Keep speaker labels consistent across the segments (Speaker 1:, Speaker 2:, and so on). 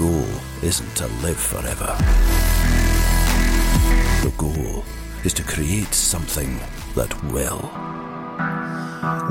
Speaker 1: goal isn't to live forever. The goal is to create something that will.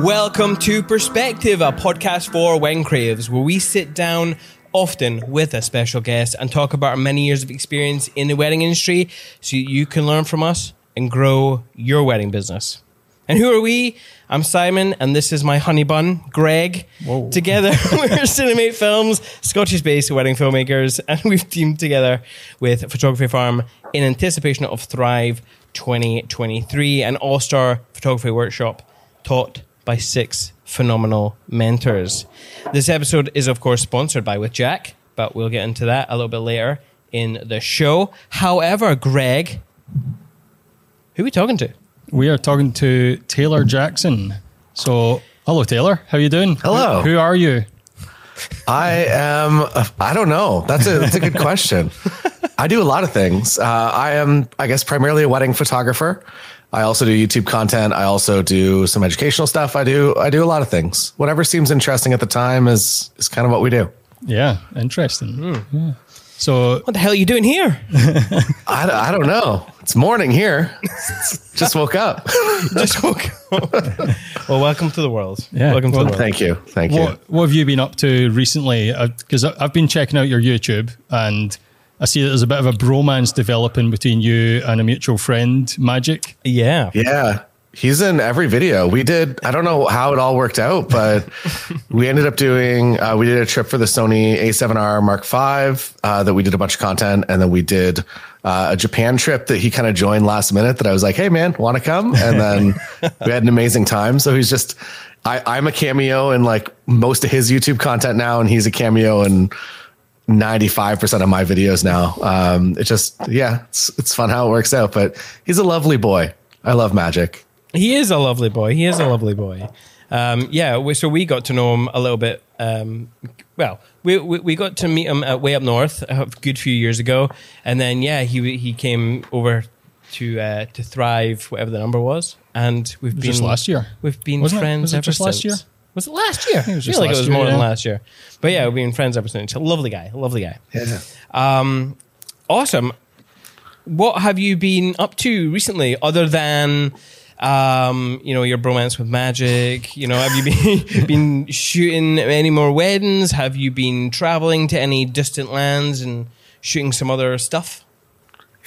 Speaker 2: Welcome to Perspective, a podcast for wedding creatives, where we sit down often with a special guest and talk about our many years of experience in the wedding industry so you can learn from us and grow your wedding business. And who are we? I'm Simon, and this is my honey bun, Greg.
Speaker 3: Whoa.
Speaker 2: Together, we're Cinemate Films, Scottish based wedding filmmakers, and we've teamed together with Photography Farm in anticipation of Thrive 2023, an all star photography workshop taught by six phenomenal mentors. This episode is, of course, sponsored by With Jack, but we'll get into that a little bit later in the show. However, Greg, who are we talking to?
Speaker 3: We are talking to Taylor Jackson. So, hello, Taylor. How you doing?
Speaker 4: Hello.
Speaker 3: Who, who are you?
Speaker 4: I am. I don't know. That's a that's a good question. I do a lot of things. Uh, I am, I guess, primarily a wedding photographer. I also do YouTube content. I also do some educational stuff. I do. I do a lot of things. Whatever seems interesting at the time is is kind of what we do.
Speaker 3: Yeah, interesting. Yeah. So,
Speaker 2: What the hell are you doing here?
Speaker 4: I, I don't know. It's morning here. Just woke up.
Speaker 2: Just woke up. well, welcome to the world.
Speaker 3: Yeah.
Speaker 2: Welcome to
Speaker 3: Well,
Speaker 2: the world.
Speaker 4: Thank you. Thank you.
Speaker 3: what, what have you been up to recently? Uh, because I've been checking out your YouTube and I see that there's a bit of a bromance developing between you and a mutual friend, Magic.
Speaker 2: Yeah.
Speaker 4: Yeah. He's in every video. We did, I don't know how it all worked out, but we ended up doing, uh, we did a trip for the Sony A7R Mark V uh, that we did a bunch of content. And then we did uh, a Japan trip that he kind of joined last minute that I was like, hey, man, want to come? And then we had an amazing time. So he's just, I, I'm a cameo in like most of his YouTube content now, and he's a cameo in 95% of my videos now. Um, it just, yeah, it's, it's fun how it works out, but he's a lovely boy. I love magic.
Speaker 2: He is a lovely boy. He is a lovely boy. Um, yeah, we, so we got to know him a little bit. Um, well, we, we we got to meet him at way up north a good few years ago, and then yeah, he he came over to uh, to Thrive, whatever the number was, and we've been
Speaker 3: just last year.
Speaker 2: We've been
Speaker 3: Wasn't it?
Speaker 2: friends
Speaker 3: Was it
Speaker 2: ever
Speaker 3: just
Speaker 2: since.
Speaker 3: last year?
Speaker 2: Was it last year? I
Speaker 3: it was
Speaker 2: feel like it was
Speaker 3: year,
Speaker 2: more than last year. But yeah, we've been friends ever since. Lovely guy, lovely guy.
Speaker 4: Yeah.
Speaker 2: Um, awesome. What have you been up to recently, other than um, you know your bromance with magic? You know, have you been been shooting any more weddings? Have you been traveling to any distant lands and shooting some other stuff?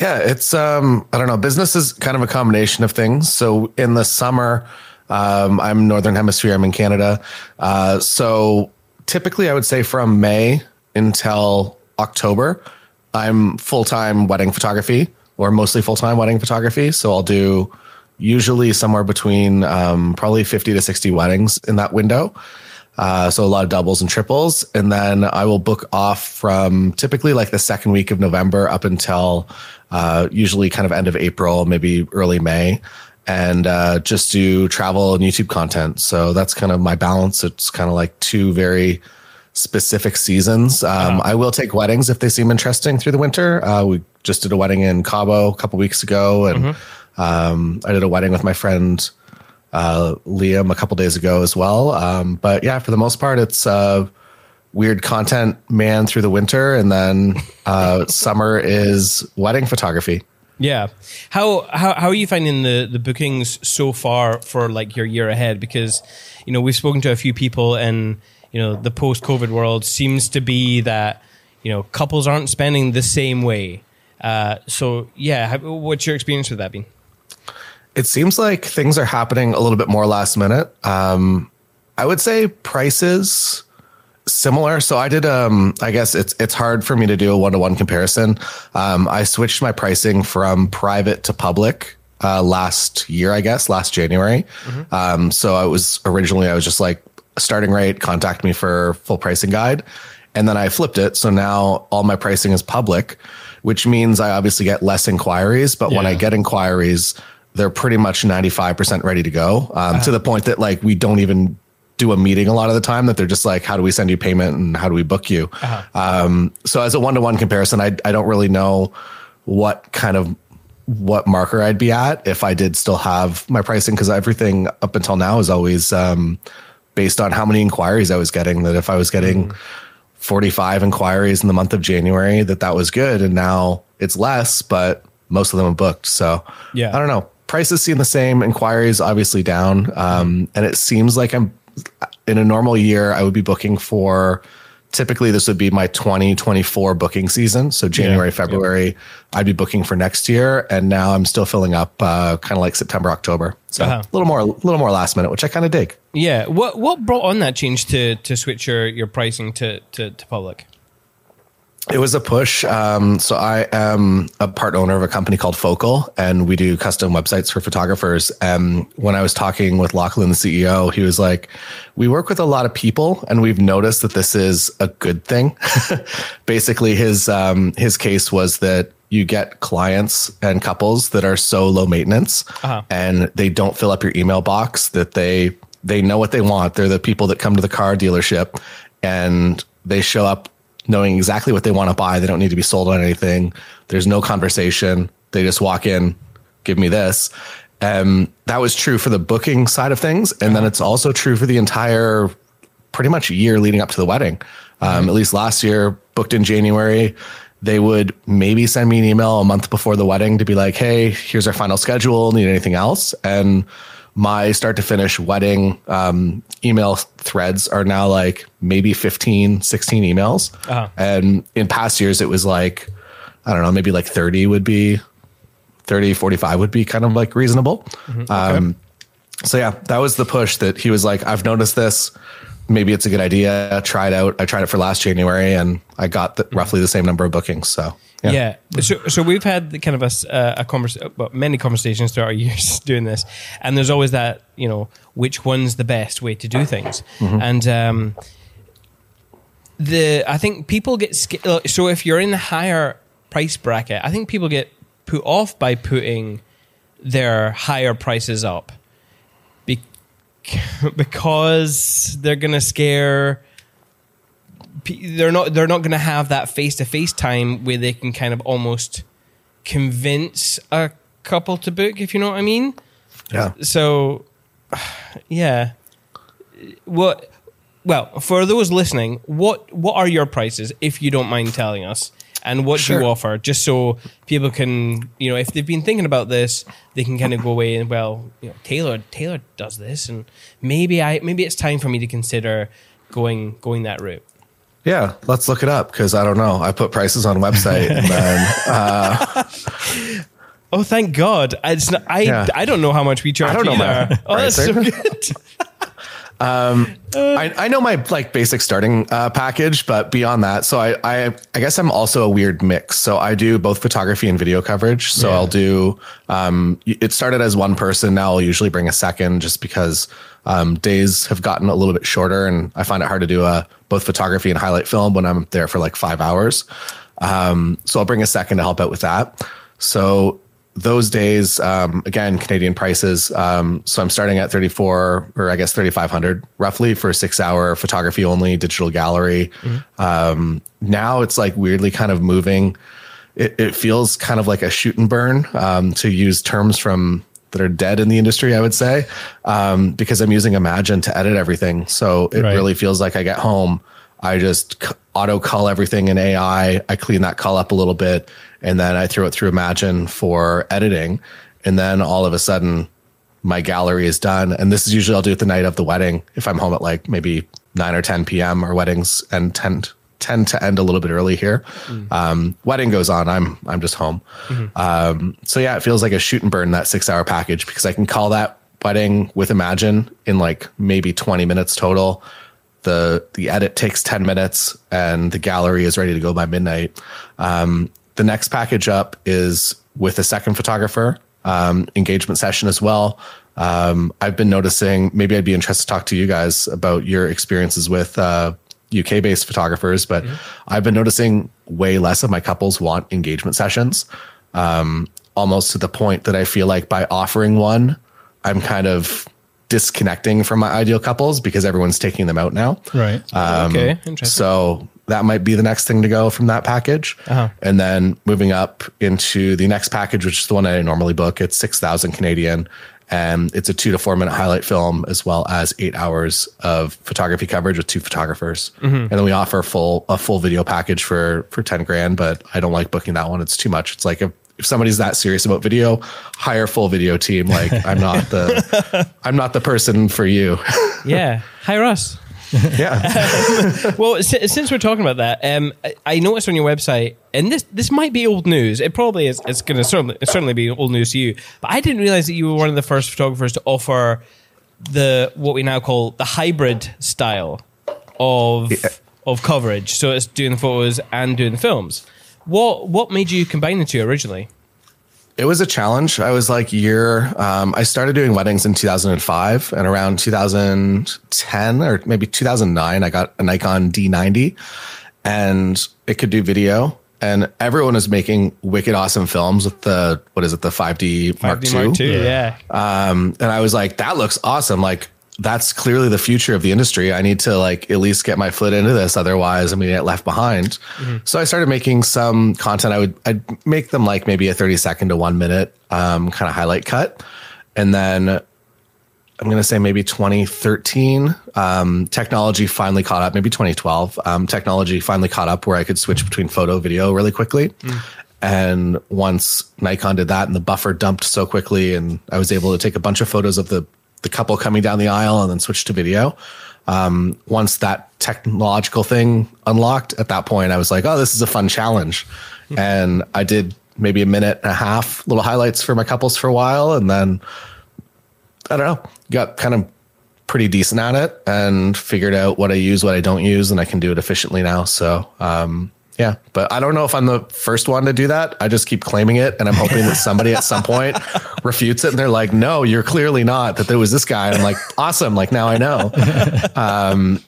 Speaker 4: Yeah, it's um I don't know, business is kind of a combination of things. So in the summer, um I'm northern hemisphere, I'm in Canada. Uh so typically I would say from May until October, I'm full-time wedding photography or mostly full-time wedding photography. So I'll do usually somewhere between um, probably 50 to 60 weddings in that window. Uh, so a lot of doubles and triples. And then I will book off from typically like the second week of November up until uh, usually kind of end of April, maybe early May, and uh, just do travel and YouTube content. So that's kind of my balance. It's kind of like two very specific seasons. Um, I will take weddings if they seem interesting through the winter. Uh, we just did a wedding in Cabo a couple weeks ago, and um, I did a wedding with my friend uh, Liam a couple days ago as well. Um, but yeah, for the most part, it's uh, weird content man through the winter, and then uh, summer is wedding photography.
Speaker 2: Yeah. How how how are you finding the the bookings so far for like your year ahead? Because you know we've spoken to a few people, and you know the post COVID world seems to be that you know couples aren't spending the same way. Uh, so yeah, how, what's your experience with that been?
Speaker 4: It seems like things are happening a little bit more last minute. Um, I would say prices similar. So I did. Um, I guess it's it's hard for me to do a one to one comparison. Um, I switched my pricing from private to public uh, last year. I guess last January. Um, so I was originally I was just like starting rate. Contact me for full pricing guide, and then I flipped it. So now all my pricing is public, which means I obviously get less inquiries. But when I get inquiries, they're pretty much ninety five percent ready to go. Um, To the point that like we don't even do a meeting a lot of the time that they're just like, how do we send you payment and how do we book you? Um, so as a one to one comparison, I, I don't really know what kind of what marker I'd be at if I did still have my pricing because everything up until now is always um, based on how many inquiries I was getting. That if I was getting 45 inquiries in the month of January that that was good. And now it's less, but most of them are booked. So
Speaker 2: Yeah.
Speaker 4: I don't know. Prices seem the same. Inquiries obviously down. Um, and it seems like I'm in a normal year, I would be booking for typically this would be my 2024 booking season. So January, February, I'd be booking for next year. And now I'm still filling up uh, kind of like September, October. So
Speaker 2: Uh-huh.
Speaker 4: a little more, a little more last minute, which I kind of dig.
Speaker 2: Yeah. What what brought on that change to to switch your your pricing to to, to public?
Speaker 4: It was a push. Um, so I am a part owner of a company called Focal, and we do custom websites for photographers. And when I was talking with Lachlan, the CEO, he was like, "We work with a lot of people, and we've noticed that this is a good thing." Basically, his um, his case was that you get clients and couples that are so low maintenance,
Speaker 2: Uh-huh.
Speaker 4: and they don't fill up your email box. That they they know what they want. They're the people that come to the car dealership, and they show up knowing exactly what they want to buy. They don't need to be sold on anything. There's no conversation. They just walk in, give me this. Um, that was true for the booking side of things. And then it's also true for the entire pretty much year leading up to the wedding. Um, At least last year, booked in January, they would maybe send me an email a month before the wedding to be like, hey, here's our final schedule. Need anything else? And my start to finish wedding um, email threads are now like maybe 15, 16 emails.
Speaker 2: Uh-huh.
Speaker 4: And in past years, it was like, I don't know, maybe like 30 would be 30, 45 would be kind of like reasonable. Um, so yeah, that was the push that he was like, I've noticed this. Maybe it's a good idea. Try it out. I tried it for last January and I got the, roughly the same number of bookings. So
Speaker 2: Yeah. So, so we've had the kind of a, uh, a conversation, well, many conversations throughout our years doing this, and there's always that, you know, which one's the best way to do things, and um, the I think people get uh, so if you're in the higher price bracket, I think people get put off by putting their higher prices up because they're gonna scare they're not they're not going to have that face to face time where they can kind of almost convince a couple to book if you know what I mean.
Speaker 4: yeah.
Speaker 2: So yeah. What well, for those listening, what what are your prices if you don't mind telling us? And what do
Speaker 4: Sure.
Speaker 2: you offer? Just so people can, you know, if they've been thinking about this, they can kind of go away and well, you know, Taylor Taylor does this, and maybe I maybe it's time for me to consider going going that route.
Speaker 4: Yeah. Let's look it up because I don't know. I put prices on website and then uh,
Speaker 2: Oh, thank God! It's not, I
Speaker 4: Yeah.
Speaker 2: I don't know how much we charge.
Speaker 4: I don't know
Speaker 2: either.
Speaker 4: my
Speaker 2: Oh, that's so
Speaker 4: pricing.
Speaker 2: good.
Speaker 4: I, I know my like basic starting uh, package, but beyond that, so I, I I guess I'm also a weird mix. So I do both photography and video coverage. So
Speaker 2: Yeah.
Speaker 4: I'll do. Um, it started as one person. Now I'll usually bring a second, just because um, days have gotten a little bit shorter, and I find it hard to do uh, both photography and highlight film when I'm there for like five hours. Um, so I'll bring a second to help out with that. So those days, um, again, Canadian prices. Um, so I'm starting at 34 or I guess 3,500 roughly for a six hour photography only digital gallery. Um, now it's like weirdly kind of moving. It, it feels kind of like a shoot and burn um, to use terms from that are dead in the industry, I would say, um, because I'm using Imagen to edit everything. So it
Speaker 3: Right.
Speaker 4: really feels like I get home, I just c- auto cull everything in AI. I clean that cull up a little bit, and then I throw it through Imagen for editing. And then all of a sudden, my gallery is done. And this is usually I'll do it the night of the wedding if I'm home at like maybe 9 or 10 p.m. Our weddings and tend tend to end a little bit early here. Um, wedding goes on. I'm I'm just home. Um, so yeah, it feels like a shoot and burn that six hour package because I can call that wedding with Imagen in like maybe 20 minutes total the the edit takes 10 minutes and the gallery is ready to go by midnight um, the next package up is with a second photographer um, engagement session as well um, i've been noticing maybe i'd be interested to talk to you guys about your experiences with uh, uk based photographers but i've been noticing way less of my couples want engagement sessions um, almost to the point that i feel like by offering one i'm kind of disconnecting from my ideal couples because everyone's taking them out now.
Speaker 3: Right.
Speaker 2: okay, interesting.
Speaker 4: So that might be the next thing to go from that package.
Speaker 2: Uh-huh.
Speaker 4: And then moving up into the next package, which is the one I normally book, it's 6,000 Canadian. And it's a two to four minute highlight film, as well as eight hours of photography coverage with two photographers. And then we offer full a full video package for for ten grand. But I don't like booking that one; it's too much. It's like if, if somebody's that serious about video, hire full video team. Like I'm not the I'm not the person for you.
Speaker 2: Yeah, hire us.
Speaker 4: Yeah.
Speaker 2: Well, si- since we're talking about that, um, I- I noticed on your website, and this this might be old news. It probably is. It's going to certainly certainly be old news to you. But I didn't realize that you were one of the first photographers to offer the what we now call the hybrid style of
Speaker 4: Yeah.
Speaker 2: of coverage. So it's doing the photos and doing the films. What what made you combine the two originally?
Speaker 4: It was a challenge. I was like year. Um, I started doing weddings in 2005, and around 2010 or maybe 2009, I got a Nikon D90, and it could do video. And everyone was making wicked awesome films with the what is it, the 5D, Mark
Speaker 2: 5D
Speaker 4: II.
Speaker 2: Mark II, yeah.
Speaker 4: Um, and I was like, that looks awesome. Like that's clearly the future of the industry. I need to like at least get my foot into this. Otherwise I'm gonna get left behind. So I started making some content. I would, I'd make them like maybe a 30 second to one minute, um, kind of highlight cut. And then I'm going to say maybe 2013, um, technology finally caught up, maybe 2012. Um, technology finally caught up where I could switch between photo, video really quickly. And once Nikon did that and the buffer dumped so quickly, and I was able to take a bunch of photos of the, the couple coming down the aisle and then switch to video. Um, once that technological thing unlocked, at that point, I was like, oh, this is a fun challenge. And I did maybe a minute and a half little highlights for my couples for a while. And then I don't know, got kind of pretty decent at it and figured out what I use, what I don't use, and I can do it efficiently now. So, um, yeah, but I don't know if I'm the first one to do that. I just keep claiming it, and I'm hoping that somebody at some point refutes it, and they're like, "No, you're clearly not." That there was this guy. I'm like, "Awesome!" Like now I know. Um,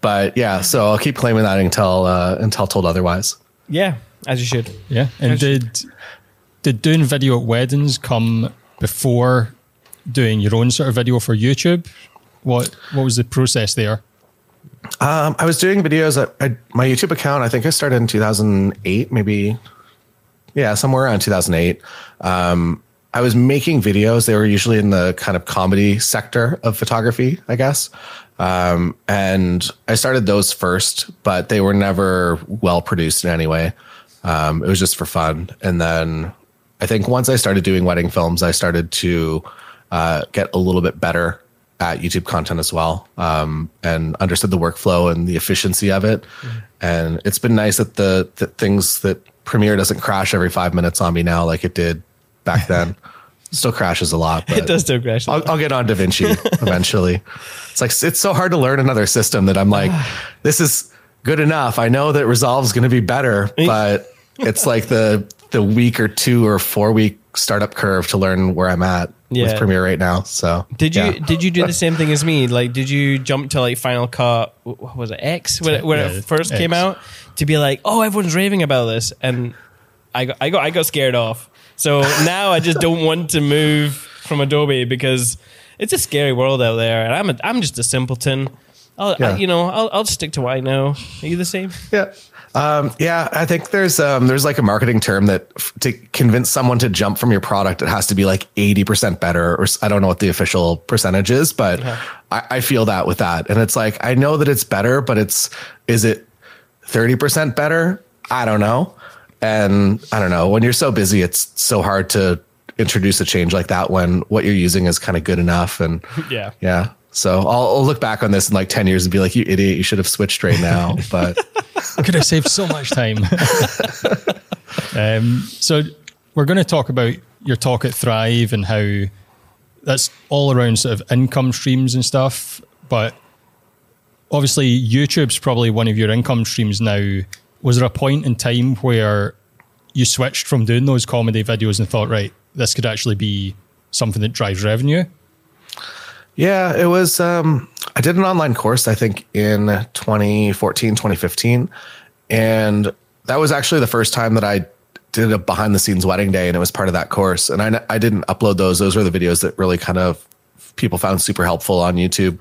Speaker 4: but yeah, so I'll keep claiming that until uh, until told otherwise.
Speaker 2: Yeah, as you should.
Speaker 3: Yeah. And did did doing video at weddings come before doing your own sort of video for YouTube? What what was the process there?
Speaker 4: Um, I was doing videos at, my YouTube account. I think I started in 2008, maybe. Yeah, somewhere around 2008. Um, I was making videos. They were usually in the kind of comedy sector of photography, I guess. Um, and I started those first, but they were never well produced in any way. Um, it was just for fun. And then I think once I started doing wedding films, I started to uh, get a little bit better at YouTube content as well, um, and understood the workflow and the efficiency of it. And it's been nice that the, the things that Premiere doesn't crash every five minutes on me now, like it did back then. Still crashes a lot. But
Speaker 2: It does still crash.
Speaker 4: I'll. I'll get on DaVinci eventually. It's like it's so hard to learn another system that I'm like, this is good enough. I know that Resolve is going to be better, but it's like the the week or two or four week startup curve to learn where I'm at
Speaker 2: Yeah.
Speaker 4: with Premiere right now. So
Speaker 2: Did you
Speaker 4: yeah.
Speaker 2: did you do the same thing as me? Like, did you jump to like Final Cut? What was it X when it, when
Speaker 3: Yeah,
Speaker 2: it first came out? To be like, oh, everyone's raving about this, and I got I got I got scared off. So now I just don't want to move from Adobe because it's a scary world out there, and I'm a, I'm just a simpleton. I'll, I, you know, I'll, I'll stick to what I know. Are you the same?
Speaker 4: Yeah. Um, yeah, I think there's um, there's like a marketing term that f- to convince someone to jump from your product, it has to be like 80% better, or I don't know what the official percentage is, but I, I feel that with that. And it's like, I know that it's better, but it's, is it 30% better? I don't know. And I don't know. When you're so busy, it's so hard to introduce a change like that when what you're using is kind of good enough. And
Speaker 2: Yeah.
Speaker 4: yeah. So I'll, I'll look back on this in like 10 years and be like, you idiot, you should have switched right now. But
Speaker 3: Could have saved so much time. um, so we're going to talk about your talk at Thrive and how that's all around sort of income streams and stuff. But obviously, YouTube's probably one of your income streams now. Was there a point in time where you switched from doing those comedy videos and thought, right, this could actually be something that drives revenue?
Speaker 4: Yeah, it was. Um, I did an online course, I think, in 2014, 2015. And that was actually the first time that I did a behind the scenes wedding day, and it was part of that course. And I, I didn't upload those. Those were the videos that really kind of people found super helpful on YouTube.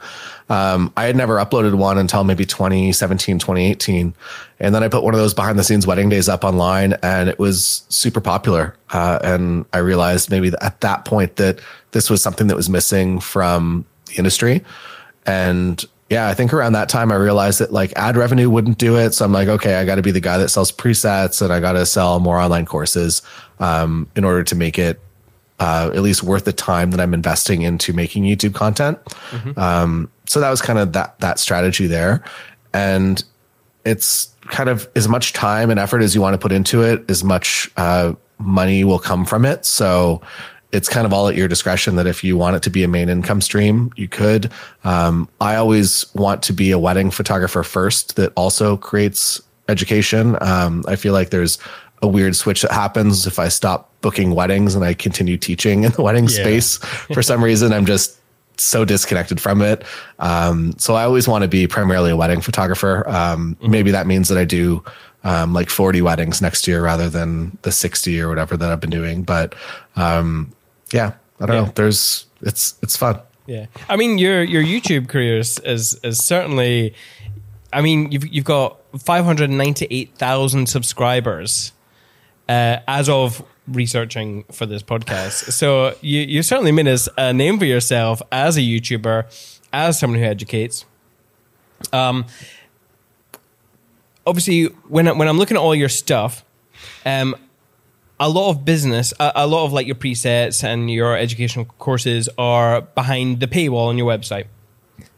Speaker 4: Um, I had never uploaded one until maybe 2017, 2018. And then I put one of those behind the scenes wedding days up online and it was super popular. Uh, and I realized maybe at that point that this was something that was missing from the industry. And yeah, I think around that time I realized that like ad revenue wouldn't do it. So I'm like, okay, I got to be the guy that sells presets and I got to sell more online courses um, in order to make it uh, at least worth the time that I'm investing into making YouTube content. Mm-hmm. Um, so that was kind of that that strategy there, and it's kind of as much time and effort as you want to put into it, as much uh, money will come from it. So it's kind of all at your discretion that if you want it to be a main income stream, you could. Um, I always want to be a wedding photographer first that also creates education. Um, I feel like there's a weird switch that happens if I stop booking weddings and I continue teaching in the wedding yeah. space. For some reason, I'm just so disconnected from it. Um, so I always want to be primarily a wedding photographer. Um, mm-hmm. Maybe that means that I do um, like 40 weddings next year rather than the 60 or whatever that I've been doing. But um, yeah, I don't yeah. know. There's it's it's fun.
Speaker 2: Yeah, I mean your your YouTube career is is, is certainly. I mean, you've you've got five hundred ninety eight thousand subscribers uh, as of researching for this podcast. So you you certainly made a name for yourself as a YouTuber, as someone who educates. Um, obviously, when when I'm looking at all your stuff, um, a lot of business, a, a, lot of like your presets and your educational courses are behind the paywall on your website.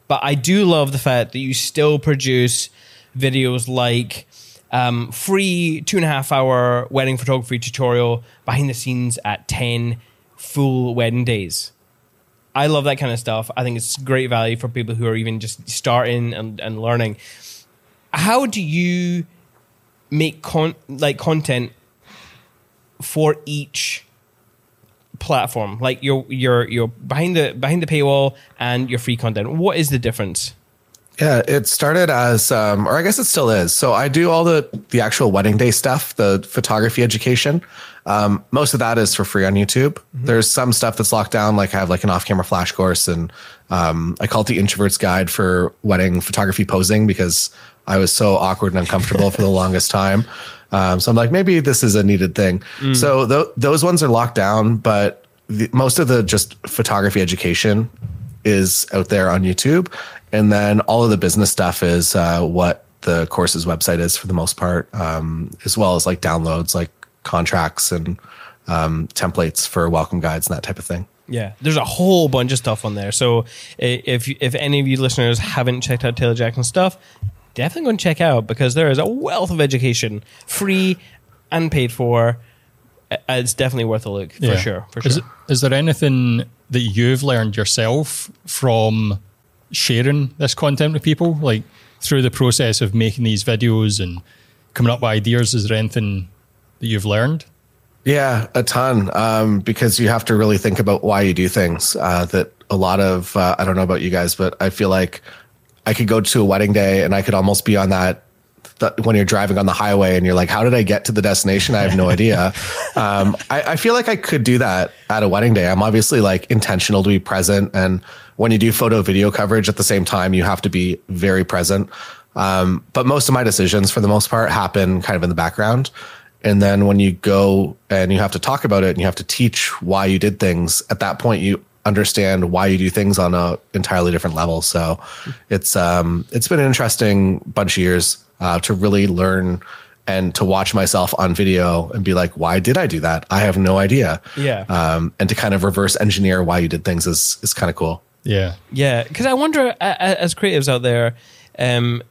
Speaker 2: But I do love the fact that you still produce videos like um, free two and a half hour wedding photography tutorial behind the scenes at 10 full wedding days. I love that kind of stuff. I think it's great value for people who are even just starting and, and learning. How do you make con- like content for each platform. Like you're you're you're behind the behind the paywall and your free content. What is the difference?
Speaker 4: Yeah it started as um, or i guess it still is. So i do all the the actual wedding day stuff the photography education. Um, most of that is for free on youtube. Mm-hmm. there's some stuff that's locked down like i have like an off-camera flash course and um, i call it the introvert's guide for wedding photography posing because i was so awkward and uncomfortable for the longest time um, so I'm like, maybe this is a needed thing. Mm. So th- those ones are locked down, but the, most of the just photography education is out there on YouTube. And then all of the business stuff is uh, what the course's website is for the most part, um, as well as like downloads, like contracts and um, templates for welcome guides and that type of thing.
Speaker 2: Yeah, there's a whole bunch of stuff on there. So if if any of you listeners haven't checked out Taylor Jackson stuff, definitely go and check out because there is a wealth of education, free and paid for. Uh, it's definitely worth a look for yeah. sure. For sure.
Speaker 3: Is, is there anything that you've learned yourself from sharing this content with people, like through the process of making these videos and coming up with ideas? Is there anything that you've learned?
Speaker 4: Yeah, a ton. Um, because you have to really think about why you do things. Uh, that a lot of uh, I don't know about you guys, but I feel like I could go to a wedding day and I could almost be on that when you're driving on the highway and you're like, how did I get to the destination? I have no idea. Um, I, I, feel like I could do that at a wedding day. I'm obviously like intentional to be present. And when you do photo video coverage at the same time, you have to be very present. Um, but most of my decisions for the most part happen kind of in the background. And then when you go and you have to talk about it and you have to teach why you did things at that point, you understand why you do things on a entirely different level. So it's um it's been an interesting bunch of years uh, to really learn and to watch myself on video and be like, why did I do that? I have no idea.
Speaker 2: Yeah.
Speaker 4: Um, and to kind of reverse engineer why you did things is is kind of cool.
Speaker 3: Yeah.
Speaker 2: Yeah. Because I wonder, as creatives out there, um,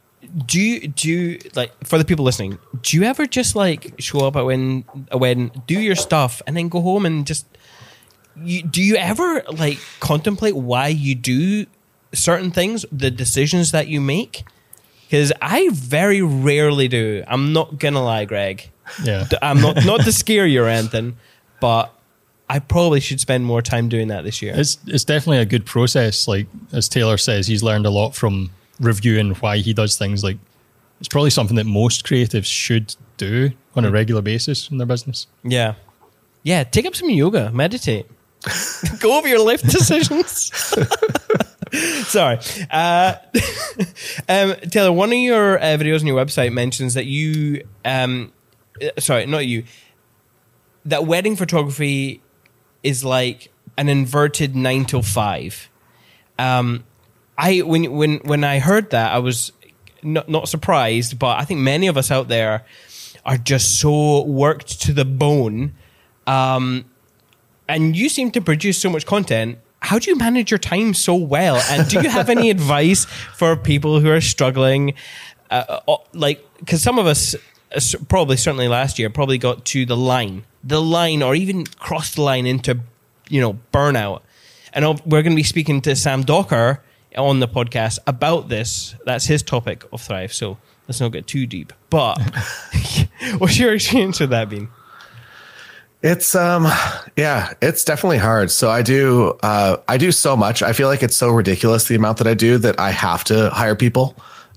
Speaker 2: do you do you, like for the people listening? Do you ever just like show up at when a wedding, do your stuff, and then go home and just you, do you ever like contemplate why you do certain things, the decisions that you make? Because I very rarely do. I'm not gonna lie, Greg.
Speaker 3: Yeah,
Speaker 2: I'm not not to scare you or anything, but I probably should spend more time doing that this year.
Speaker 3: It's it's definitely a good process. Like as Taylor says, he's learned a lot from reviewing why he does things. Like it's probably something that most creatives should do on a mm. regular basis in their business.
Speaker 2: Yeah, yeah. Take up some yoga, meditate. Go over your life decisions. Sorry. Uh, um, Taylor, one of your uh, videos on your website mentions that you, um, uh, sorry, not you, that wedding photography is like an inverted nine till five. Um, I when when when I heard that, I was not not surprised, but I think many of us out there are just so worked to the bone. Um, and you seem to produce so much content. How do you manage your time so well? And do you have any advice for people who are struggling? Uh, uh, like, because some of us, uh, probably certainly last year, probably got to the line, the line, or even crossed the line into, you know, burnout. And we're going to be speaking to Sam Docker on the podcast about this. That's his topic of Thrive. So let's not get too deep. But what's your experience with that been?
Speaker 4: It's um yeah, it's definitely hard. So I do uh I do so much. I feel like it's so ridiculous the amount that I do that I have to hire people.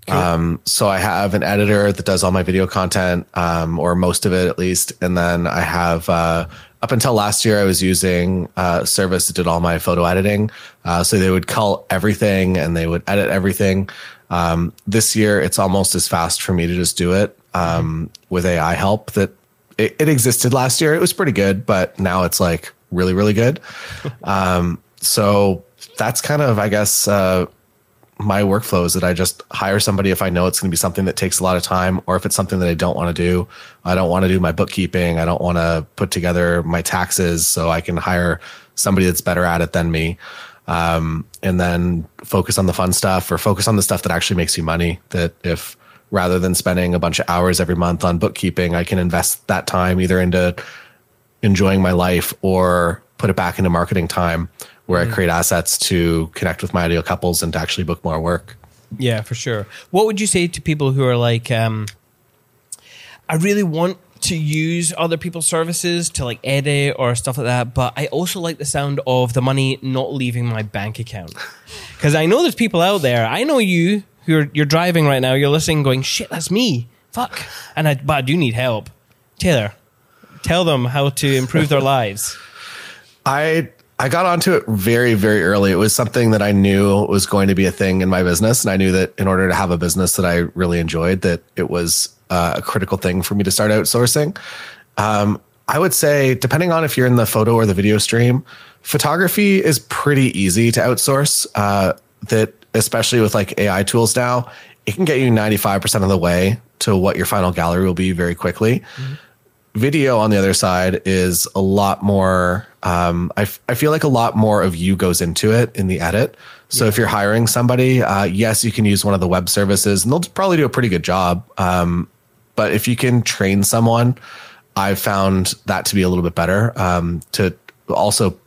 Speaker 4: Cool. Um so I have an editor that does all my video content um or most of it at least and then I have uh up until last year I was using a service that did all my photo editing. Uh so they would cull everything and they would edit everything. Um this year it's almost as fast for me to just do it um with AI help that it, it, existed last year. It was pretty good, but now it's like really, really good. um, so that's kind of, I guess, uh, my workflow is that I just hire somebody if I know it's going to be something that takes a lot of time, or if it's something that I don't want to do. I don't want to do my bookkeeping. I don't want to put together my taxes, so I can hire somebody that's better at it than me. Um, and then focus on the fun stuff or focus on the stuff that actually makes you money. That if rather than spending a bunch of hours every month on bookkeeping, I can invest that time either into enjoying my life or put it back into marketing time where mm-hmm. I create assets to connect with my ideal couples and to actually book more work.
Speaker 2: Yeah, for sure. What would you say to people who are like, um, I really want to use other people's services to like edit or stuff like that, but I also like the sound of the money not leaving my bank account. Because I know there's people out there, I know you you're you're driving right now, you're listening, going, "Shit, that's me." Fuck, and I but I do need help. Taylor, tell them how to improve their lives.
Speaker 4: I I got onto it very very early. It was something that I knew was going to be a thing in my business, and I knew that in order to have a business that I really enjoyed, that it was uh, a critical thing for me to start outsourcing. Um, I would say, depending on if you're in the photo or the video stream, photography is pretty easy to outsource. Uh, that especially with like AI tools now, it can get you 95% of the way to what your final gallery will be very quickly. Mm-hmm. Video on the other side is a lot more, um, I, f- I feel like a lot more of you goes into it in the edit. So yeah. if you're hiring somebody, uh, yes, you can use one of the web services and they'll probably do a pretty good job. Um, but if you can train someone, I've found that to be a little bit better. Um, to also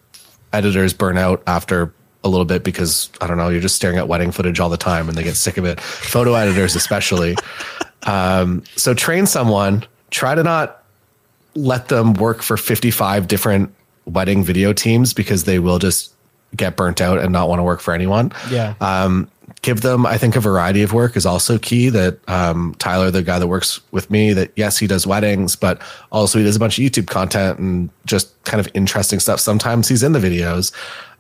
Speaker 4: editors burn out after a little bit because I don't know, you're just staring at wedding footage all the time and they get sick of it. Photo editors, especially. Um, so train someone, try to not let them work for 55 different wedding video teams because they will just get burnt out and not want to work for anyone.
Speaker 2: Yeah.
Speaker 4: Um, give them i think a variety of work is also key that um, tyler the guy that works with me that yes he does weddings but also he does a bunch of youtube content and just kind of interesting stuff sometimes he's in the videos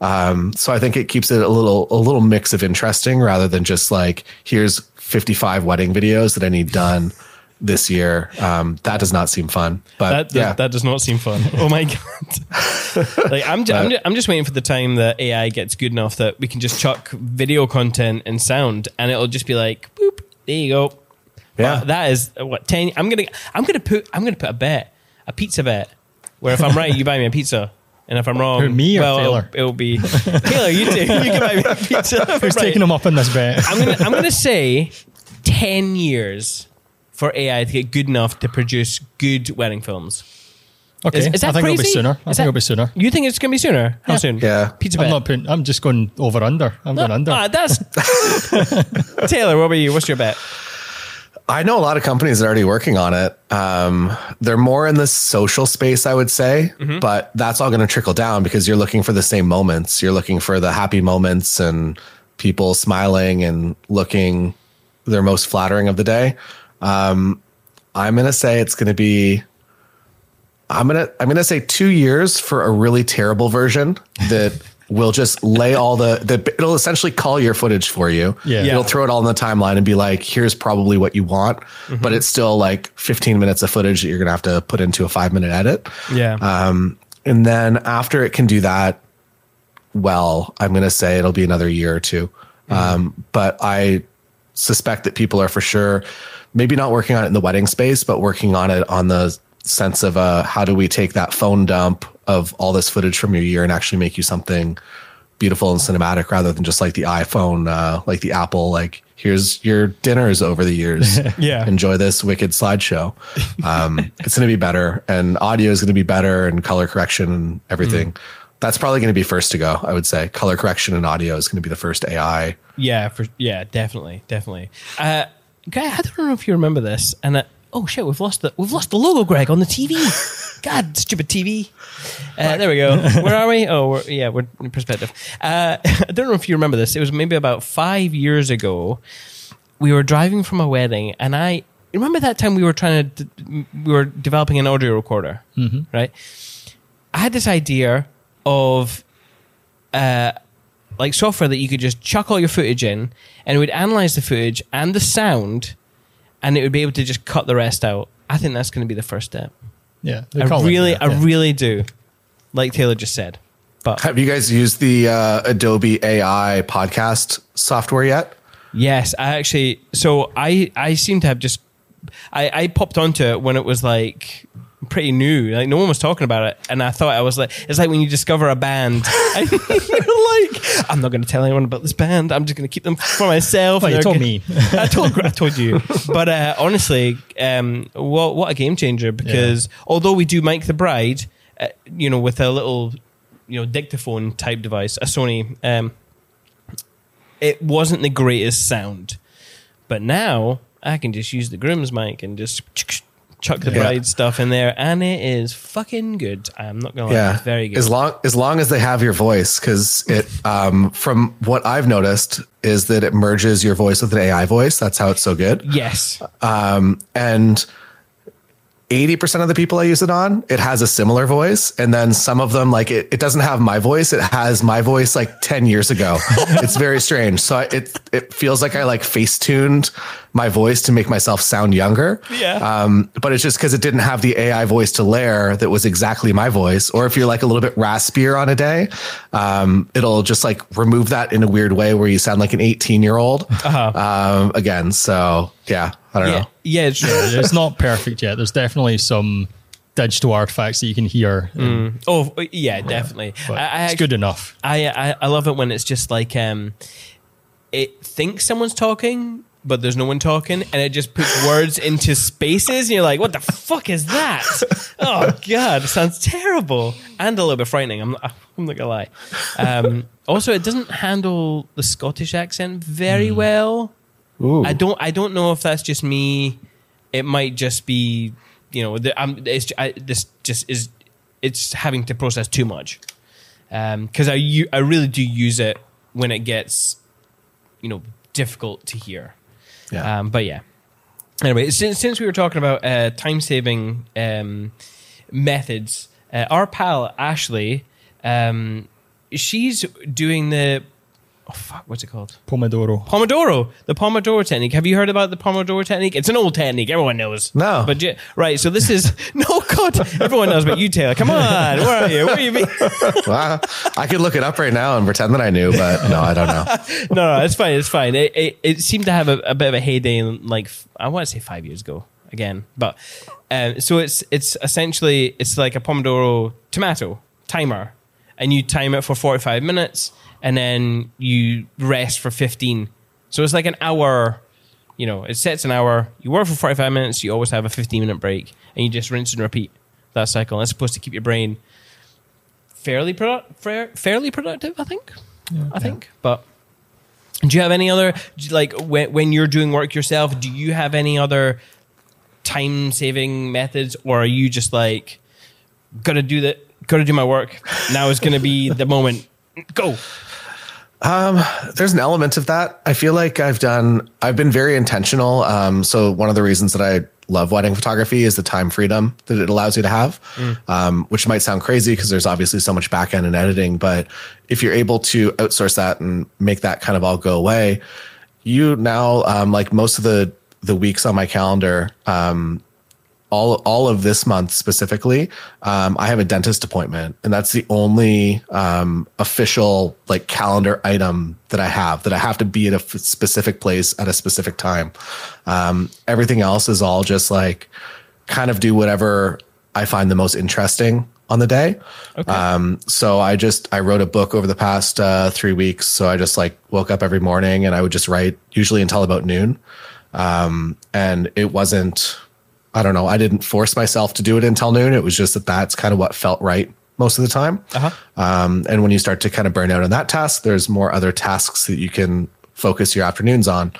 Speaker 4: um, so i think it keeps it a little a little mix of interesting rather than just like here's 55 wedding videos that i need done this year. Um, that does not seem fun. But
Speaker 2: that,
Speaker 4: yeah,
Speaker 2: that does not seem fun. Oh my god! like I'm, just, I'm, just, I'm just waiting for the time that AI gets good enough that we can just chuck video content and sound, and it'll just be like, boop, there you go.
Speaker 4: Yeah,
Speaker 2: but that is what ten. I'm gonna, I'm gonna put, I'm gonna put a bet, a pizza bet, where if I'm right, you buy me a pizza. And if I'm wrong,
Speaker 3: Who, me or
Speaker 2: well,
Speaker 3: Taylor?
Speaker 2: It'll, it'll, be Taylor. You do. You can buy me a pizza.
Speaker 3: Who's right. taking them up in this bet?
Speaker 2: I'm gonna. I'm gonna say ten years for AI to get good enough to produce good wedding films.
Speaker 3: Okay, is, is that I think crazy? it'll be sooner. I is think that, it'll be sooner.
Speaker 2: You think it's going to be sooner? How
Speaker 3: yeah.
Speaker 2: soon?
Speaker 4: Yeah,
Speaker 2: pizza.
Speaker 3: I'm not putting. I'm just going over under. I'm no, going under.
Speaker 2: Ah, that's Taylor. What about you? What's your bet?
Speaker 4: I know a lot of companies that are already working on it. Um, they're more in the social space, I would say, mm-hmm. but that's all going to trickle down because you're looking for the same moments. You're looking for the happy moments and people smiling and looking their most flattering of the day. Um, I'm going to say it's going to be I'm gonna I'm gonna say two years for a really terrible version that will just lay all the the it'll essentially call your footage for you.
Speaker 3: Yeah.
Speaker 2: Yeah.
Speaker 4: It'll throw it all in the timeline and be like, here's probably what you want, but it's still like 15 minutes of footage that you're gonna have to put into a five minute edit.
Speaker 2: Yeah.
Speaker 4: Um, and then after it can do that, well, I'm going to say it'll be another year or 2 Um, but I suspect that people are for sure maybe not working on it in the wedding space, but working on it on the sense of uh, how do we take that phone dump of all this footage from your year and actually make you something beautiful and cinematic rather than just like the iPhone, uh, like the Apple, like here's your dinners over the years.
Speaker 2: Yeah.
Speaker 4: Enjoy this wicked slideshow. Um, it's going to be better and audio is going to be better and color correction and everything. That's probably going to be first to go. I would say color correction and audio is going to be the first AI.
Speaker 2: Yeah, for yeah, definitely, definitely. Uh, guy, I don't know if you remember this, and uh, oh shit, we've lost the we've lost the logo, Greg, on the TV. God, stupid TV. Uh, there we go. Where are we? Oh, we're, yeah, we're in perspective. Uh, I don't know if you remember this. It was maybe about five years ago. We were driving from a wedding, and I remember that time we were trying to d- we were developing an audio recorder, right? I had this idea of uh, like software that you could just chuck all your footage in and it would analyze the footage and the sound and it would be able to just cut the rest out. I think that's going to be the first step.
Speaker 3: Yeah,
Speaker 2: I really,
Speaker 3: that,
Speaker 2: I really do. Like Taylor just said. But
Speaker 4: Have you guys used the uh, Adobe AI podcast software yet?
Speaker 2: yes, I actually, so I, I seem to have just, I, I popped onto it when it was like pretty new. Like no one was talking about it. And I thought I was like, it's like when you discover a band and you're like, I'm not going to tell anyone about this band. I'm just going to keep them for myself.
Speaker 3: Well, you told
Speaker 2: gonna-
Speaker 3: me.
Speaker 2: I told I told you, but uh, honestly, um, what what a game changer! Because although we do mic the Bride, uh, you know, with a little, you know, dictaphone type device, a Sony, um, it wasn't the greatest sound. But now I can just use the groom's mic and just chuck the
Speaker 4: Yeah.
Speaker 2: bride stuff in there, and it is fucking good. I'm not gonna lie,
Speaker 4: yeah,
Speaker 2: it's very good.
Speaker 4: As long as long as they have your voice, because it, um, from what I've noticed, is that it merges your voice with an AI voice. That's how it's so good.
Speaker 2: yes,
Speaker 4: Um, and 80% of the people I use it on, it has a similar voice. And then some of them, like it, it doesn't have my voice. It has my voice like 10 years ago. it's very strange. So I, it, it feels like I like face tuned my voice to make myself sound younger.
Speaker 2: Yeah.
Speaker 4: Um, but it's just because it didn't have the AI voice to layer that was exactly my voice. Or if you're like a little bit raspier on a day, um, it'll just like remove that in a weird way where you sound like an 18 year old. Um, again. So yeah, I don't
Speaker 2: yeah,
Speaker 4: know.
Speaker 2: yeah, it's true.
Speaker 3: it's not perfect yet. There's definitely some digital artifacts that you can hear. and-
Speaker 2: Oh, yeah, definitely.
Speaker 3: but
Speaker 2: I, I
Speaker 3: it's good enough.
Speaker 2: I, I I love it when it's just like um, it thinks someone's talking, but there's no one talking, and it just puts words into spaces, and you're like, "What the fuck is that?" oh god, it sounds terrible and a little bit frightening. I'm not, I'm not gonna lie. Um, also, it doesn't handle the Scottish accent very well.
Speaker 4: Ooh.
Speaker 2: I don't I don't know if that's just me. It might just be you know the, I'm, it's I, this just is it's having to process too much because I, I really do use it when it gets you know difficult to hear.
Speaker 4: Yeah.
Speaker 2: Um, but yeah. Anyway, since since we were talking about uh, time saving um, methods, uh, our pal Ashley, um, she's doing the oh fuck, what's it called?
Speaker 3: Pomodoro.
Speaker 2: Pomodoro, the Pomodoro technique. Have you heard about the Pomodoro technique? It's an old technique. Everyone knows.
Speaker 4: No.
Speaker 2: But ju- right, so this is no God. Everyone knows about you, Taylor. Come on, where are you? Where are you? Been?
Speaker 4: Wow. I could look it up right now and pretend that I knew, but no, I don't know.
Speaker 2: no, no, it's fine. It's fine. It, it, it seemed to have a, a bit of a heyday, in like I want to say five years ago again, but um, so it's it's essentially it's like a Pomodoro tomato timer, and you time it for forty five minutes, and then you rest for fifteen. So it's like an hour. You know, it sets an hour. You work for forty five minutes. You always have a fifteen minute break, and you just rinse and repeat that cycle. And it's supposed to keep your brain fairly produ- fair, fairly productive. I think. I think, but. Do you have any other like when when you're doing work yourself? Do you have any other time saving methods, or are you just like gotta do that? Gotta do my work. Now is gonna be the moment. Go.
Speaker 4: There's an element of that. I feel like I've done, I've been very intentional. Um, so one of the reasons that I love wedding photography is the time freedom that it allows you to have, um, which might sound crazy because there's obviously so much back end and editing. But if you're able to outsource that and make that kind of all go away, you now um, like most of the the weeks on my calendar um, all all of this month specifically, um, I have a dentist appointment, and that's the only um, official like calendar item that I have that I have to be at a f- specific place at a specific time. Um, everything else is all just like kind of do whatever I find the most interesting on the day. Um, so I just I wrote a book over the past uh, three weeks. So I just like woke up every morning and I would just write usually until about noon. Um, and it wasn't I don't know. I didn't force myself to do it until noon. It was just that that's kind of what felt right most of the time. Um, and when you start to kind of burn out on that task, there's more other tasks that you can focus your afternoons on.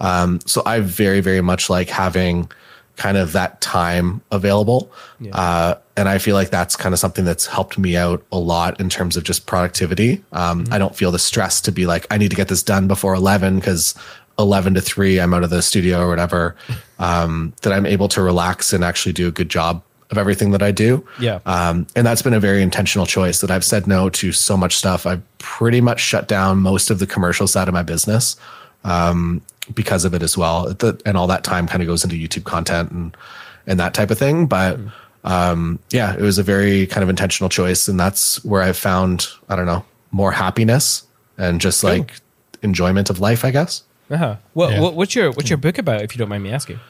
Speaker 4: Um, so I very, very much like having kind of that time available. Uh, and I feel like that's kind of something that's helped me out a lot in terms of just productivity. Um, I don't feel the stress to be like, I need to get this done before 11 because 11 to 3 i'm out of the studio or whatever um, that i'm able to relax and actually do a good job of everything that i do.
Speaker 2: Yeah.
Speaker 4: um, and that's been a very intentional choice that i've said no to so much stuff. I've pretty much shut down most of the commercial side of my business um, because of it as well. The, and all that time kind of goes into youtube content and and that type of thing. But um, yeah it was a very kind of intentional choice. And that's where i've found i don't know more happiness and just like enjoyment of life i guess
Speaker 2: Uh-huh. What,
Speaker 3: Yeah.
Speaker 2: what what's your what's your book about? If you don't mind me asking.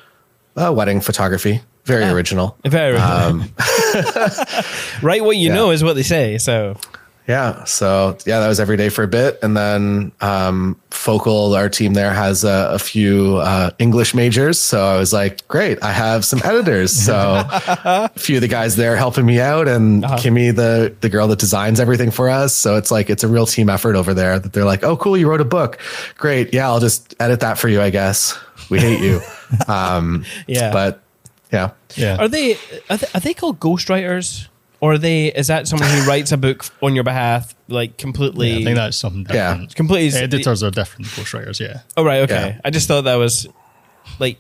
Speaker 4: Uh, wedding photography, very original.
Speaker 2: Very right. What you
Speaker 4: yeah.
Speaker 2: know is what they say. So
Speaker 4: Yeah. So yeah, that was every day for a bit, and then um, Focal, our team there has a, a few uh, English majors. So I was like, great, I have some editors. So a few of the guys there helping me out, and Kimmy, the the girl that designs everything for us. So it's like it's a real team effort over there. That they're like, oh, cool, you wrote a book, great. Yeah, I'll just edit that for you. I guess we hate you. um,
Speaker 2: Yeah.
Speaker 4: but yeah.
Speaker 3: Yeah.
Speaker 2: are they are they, are they called ghostwriters? Or are they is that someone who writes a book on your behalf, like completely
Speaker 3: Yeah, I think that's something
Speaker 4: Yeah.
Speaker 3: different.
Speaker 2: completely
Speaker 3: Editors are different than ghostwriters, yeah.
Speaker 2: Oh right, okay.
Speaker 4: Yeah.
Speaker 2: I just thought that was like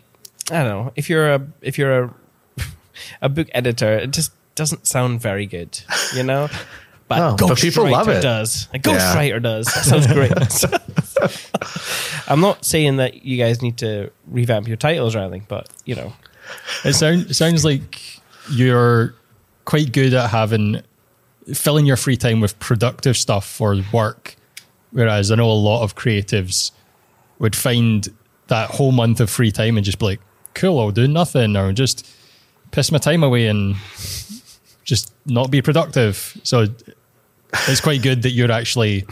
Speaker 2: I don't know. If you're a if you're a a book editor, it just doesn't sound very good, you know. But,
Speaker 4: No, but people love
Speaker 2: ghostwriter
Speaker 4: it.
Speaker 2: does. A ghostwriter does. That sounds great. I'm not saying that you guys need to revamp your titles or anything, but you know,
Speaker 3: It, sound, it sounds like you're quite good at having filling your free time with productive stuff for work. Whereas I know a lot of creatives would find that whole month of free time and just be like, cool, I'll do nothing or just piss my time away and just not be productive. So it's quite good that you're actually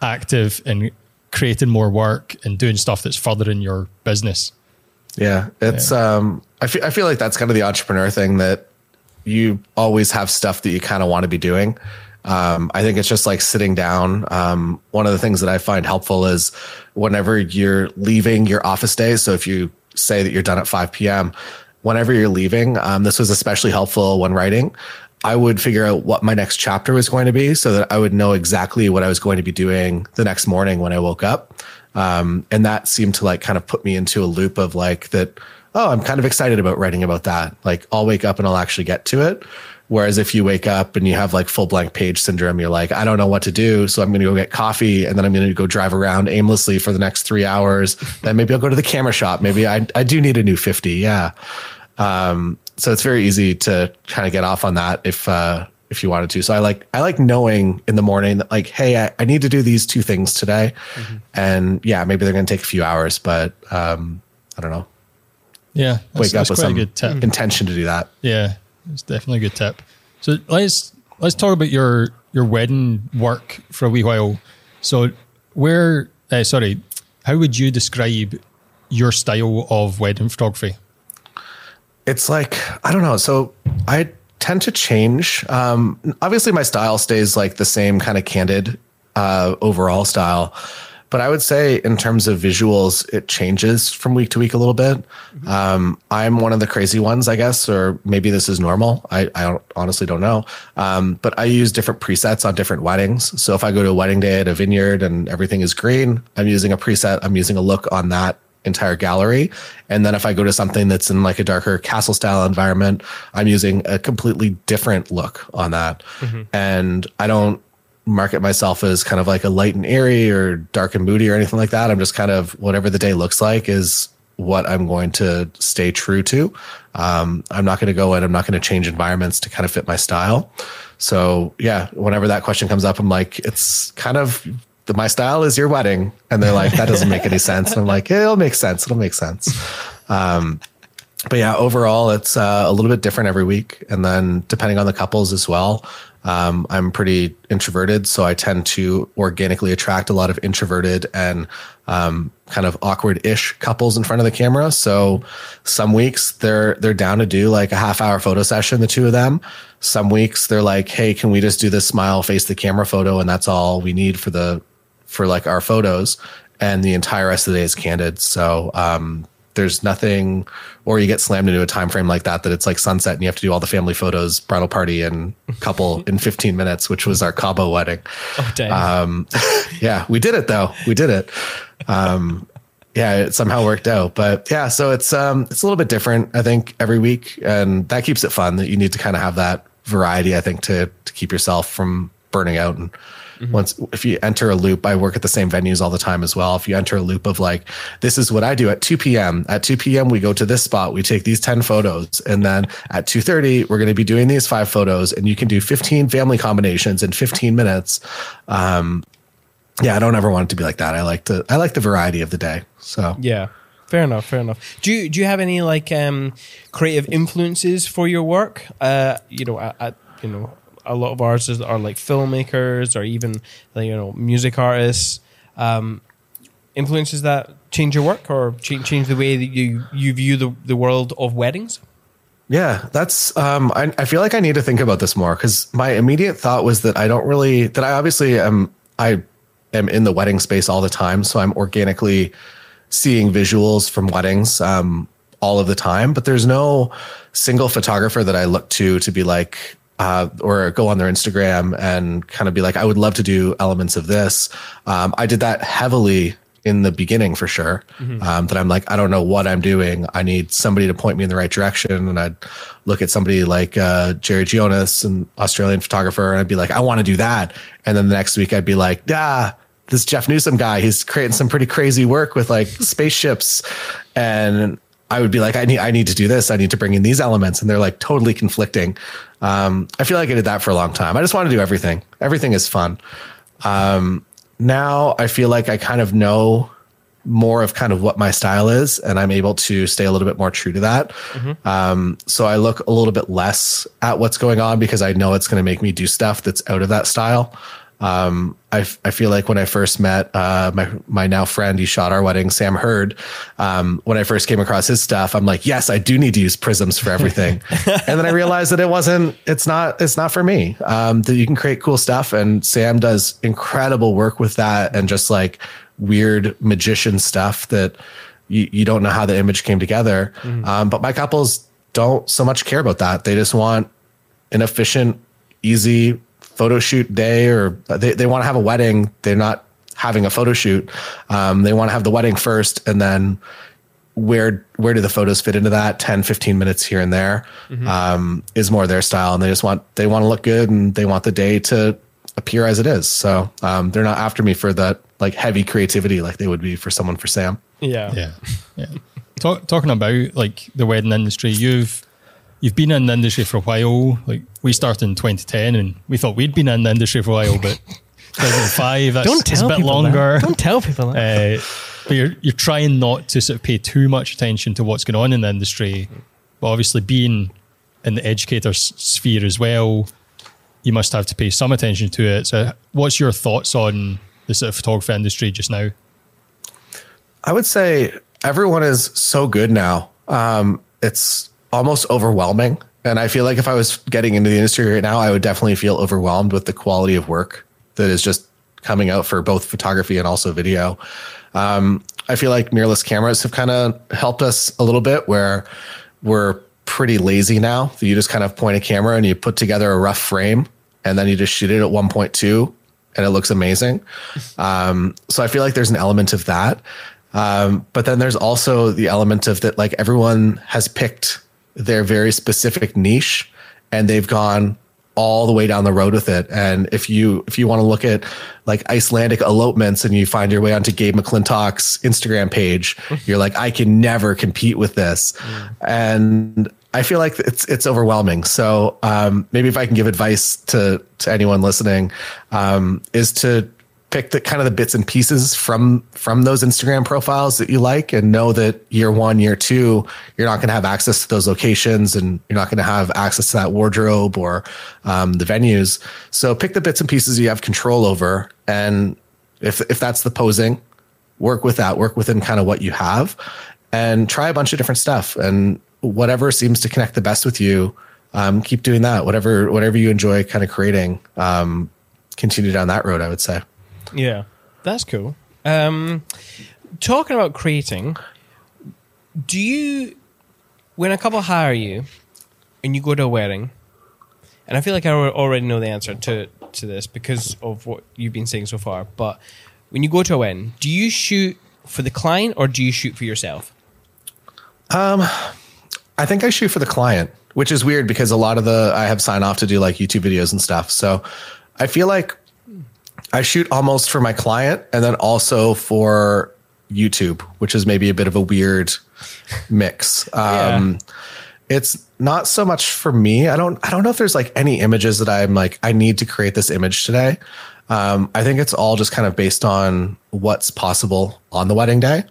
Speaker 3: active and creating more work and doing stuff that's furthering your business.
Speaker 4: Yeah, it's um I feel I feel like that's kind of the entrepreneur thing that you always have stuff that you kind of want to be doing. Um, I think it's just like sitting down. Um, one of the things that I find helpful is whenever you're leaving your office day. So if you say that you're done at 5 p.m., whenever you're leaving, um, this was especially helpful when writing. I would figure out what my next chapter was going to be so that I would know exactly what I was going to be doing the next morning when I woke up. Um, and that seemed to like kind of put me into a loop of like that, oh, I'm kind of excited about writing about that. Like I'll wake up and I'll actually get to it. Whereas if you wake up and you have like full blank page syndrome, you're like, I don't know what to do. So I'm going to go get coffee and then I'm going to go drive around aimlessly for the next three hours. then maybe I'll go to the camera shop. Maybe I, I do need a new 50. Yeah. Um, so it's very easy to kind of get off on that if, uh, if you wanted to. So I like, I like knowing in the morning that like, Hey, I, I need to do these two things today. And yeah, maybe they're going to take a few hours, but, um, I don't know,
Speaker 3: Yeah, that's,
Speaker 4: wake
Speaker 3: that's
Speaker 4: up with
Speaker 3: quite
Speaker 4: some
Speaker 3: a good tip.
Speaker 4: intention to do that.
Speaker 3: Yeah, it's definitely a good tip. So let's let's talk about your your wedding work for a wee while. So where, uh, sorry, how would you describe your style of wedding photography?
Speaker 4: it's like I don't know. So I tend to change. Um, obviously, my style stays like the same kind of candid uh, overall style, but I would say in terms of visuals, it changes from week to week a little bit. Um, I'm one of the crazy ones, I guess, or maybe this is normal. I, I don't, honestly don't know. Um, but I use different presets on different weddings. So if I go to a wedding day at a vineyard and everything is green, I'm using a preset. I'm using a look on that entire gallery. And then if I go to something that's in like a darker castle style environment, I'm using a completely different look on that. And I don't market myself as kind of like a light and airy or dark and moody or anything like that. I'm just kind of whatever the day looks like is what I'm going to stay true to. Um, I'm not going to go in, I'm not going to change environments to kind of fit my style. So yeah, whenever that question comes up, I'm like, it's kind of my style is your wedding. And they're like, that doesn't make any sense. And I'm like, it'll make sense. It'll make sense. Um, but yeah, overall, it's uh, a little bit different every week. And then depending on the couples as well, um, I'm pretty introverted, so I tend to organically attract a lot of introverted and um, kind of awkward-ish couples in front of the camera. So some weeks they're they're down to do like a half-hour photo session, the two of them. Some weeks they're like, "Hey, can we just do this smile, face the camera photo, and that's all we need for the for like our photos?" And the entire rest of the day is candid. So um, there's nothing or you get slammed into a time frame like that that it's like sunset and you have to do all the family photos bridal party and couple in 15 minutes which was our cabo wedding.
Speaker 2: Oh, dang.
Speaker 4: um yeah we did it though. We did it. Um yeah it somehow worked out. But yeah so it's um it's a little bit different i think every week. And that keeps it fun that you need to kind of have that variety i think to to keep yourself from burning out and once if you enter a loop i work at the same venues all the time as well if you enter a loop of like this is what i do at 2 p.m at 2 p.m we go to this spot we take these 10 photos and then at 2.30 we're going to be doing these five photos and you can do 15 family combinations in 15 minutes um yeah i don't ever want it to be like that i like to i like the variety of the day so
Speaker 2: Yeah. Fair enough, fair enough. Do you do you have any like um creative influences for your work? Uh you know, at, at you know, a lot of artists are like filmmakers or even you know, music artists. Um influences that change your work or change change the way that you you view the the world of weddings?
Speaker 4: Yeah, that's. Um, I, I feel like I need to think about this more because my immediate thought was that I don't really that I obviously am I am in the wedding space all the time, so I'm organically seeing visuals from weddings um, all of the time. But there's no single photographer that I look to to be like. Uh, or go on their Instagram and kind of be like, I would love to do elements of this. Um, I did that heavily in the beginning for sure. Um, that I'm like, I don't know what I'm doing. I need somebody to point me in the right direction. And I'd look at somebody like uh, Jerry Ghionis, an Australian photographer, and I'd be like, I want to do that. And then the next week I'd be like, ah, this Jeff Newsom guy, he's creating some pretty crazy work with like spaceships. And I would be like, I need, I need to do this. I need to bring in these elements. And they're like totally conflicting. Um, I feel like I did that for a long time. I just want to do everything. Everything is fun. Um, now I feel like I kind of know more of kind of what my style is, and I'm able to stay a little bit more true to that. Um, so I look a little bit less at what's going on because I know it's going to make me do stuff that's out of that style. Um, I, I feel like when I first met uh, my my now friend, he shot our wedding, Sam Hurd. Um, when I first came across his stuff, I'm like, yes, I do need to use prisms for everything. and then I realized that it wasn't. It's not. It's not for me. Um, that you can create cool stuff, and Sam does incredible work with that, and just like weird magician stuff that you, you don't know how the image came together. Um, but my couples don't so much care about that. They just want an efficient, easy photo shoot day, or they, they want to have a wedding. They're not having a photo shoot. Um, they want to have the wedding first and then where where do the photos fit into that 10 15 minutes here and there um, is more their style and they just want they want to look good and they want the day to appear as it is so um, they're not after me for that like heavy creativity like they would be for someone for sam
Speaker 2: Yeah.
Speaker 3: Yeah, yeah. Talk, talking about like the wedding industry, you've you've been in the industry for a while. Like we started in 2010, and we thought we'd been in the industry for a while, but 2005, that's
Speaker 2: Don't tell
Speaker 3: a bit
Speaker 2: people
Speaker 3: longer.
Speaker 2: That. Don't tell people that.
Speaker 3: Uh, but you're you're trying not to sort of pay too much attention to what's going on in the industry. But obviously, being in the educator sphere as well, you must have to pay some attention to it. So, what's your thoughts on the sort of photography industry just now?
Speaker 4: I would say everyone is so good now. Um, it's almost overwhelming. And I feel like if I was getting into the industry right now, I would definitely feel overwhelmed with the quality of work that is just coming out for both photography and also video. Um, I feel like mirrorless cameras have kind of helped us a little bit where we're pretty lazy now. You just kind of point a camera and you put together a rough frame and then you just shoot it at 1.2 and it looks amazing. Um, so I feel like there's an element of that. Um, but then there's also the element of that, like everyone has picked their very specific niche and they've gone all the way down the road with it. And if you if you want to look at like Icelandic elopements and you find your way onto Gabe McClintock's Instagram page, you're like, I can never compete with this. And I feel like it's it's overwhelming. So um, maybe if I can give advice to to anyone listening, um, is to pick the kind of the bits and pieces from from those Instagram profiles that you like and know that year one, year two, you're not going to have access to those locations and you're not going to have access to that wardrobe or um, the venues. So pick the bits and pieces you have control over, and if if that's the posing, work with that. Work within kind of what you have, and try a bunch of different stuff. And whatever seems to connect the best with you, um, keep doing that. Whatever whatever you enjoy, kind of creating. Um, continue down that road. I would say.
Speaker 2: Yeah, that's cool. Um, talking about creating, do you, when a couple hire you and you go to a wedding, and I feel like I already know the answer to, to this because of what you've been saying so far, but when you go to a wedding, do you shoot for the client or do you shoot for yourself?
Speaker 4: Um, I think I shoot for the client, which is weird because a lot of the I have sign off to do like YouTube videos and stuff. So I feel like I shoot almost for my client and then also for YouTube, which is maybe a bit of a weird mix. Um, It's not so much for me. I don't. I don't know if there's like any images that I'm like I need to create this image today. Um, I think it's all just kind of based on what's possible on the wedding day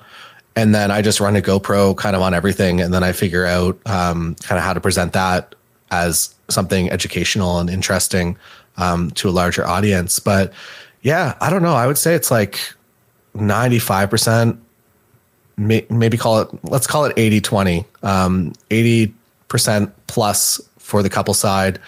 Speaker 4: and then I just run a GoPro kind of on everything, and then I figure out um, kind of how to present that as something educational and interesting um, to a larger audience. But yeah, I don't know. I would say it's like ninety five percent, maybe call it let's call it 80 20 um, 80 percent plus for the couple side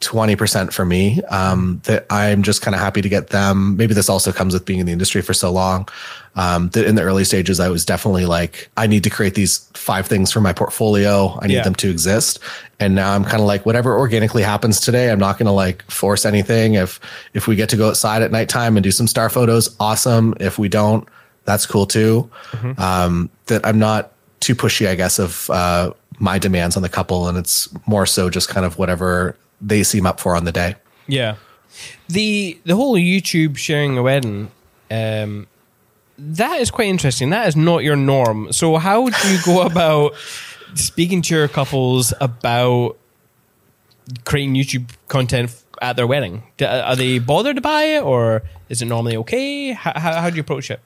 Speaker 4: 20% for me um, that i'm just kind of happy to get them. Maybe this also comes with being in the industry for so long. Um, that in the early stages i was definitely like i need to create these five things for my portfolio. I need
Speaker 2: Yeah.
Speaker 4: them to exist. And now i'm kind of like whatever organically happens today i'm not going to like force anything. If if we get to go outside at nighttime and do some star photos awesome. If we don't that's cool too. Um, that i'm not too pushy i guess of uh, my demands on the couple. And it's more so just kind of whatever they seem up for on the day
Speaker 2: Yeah. The the whole YouTube sharing a wedding, um, that is quite interesting. That is not your norm. So how do you go about speaking to your couples about creating YouTube content at their wedding? Are they bothered by it, or is it normally okay? How, how, how do you approach it?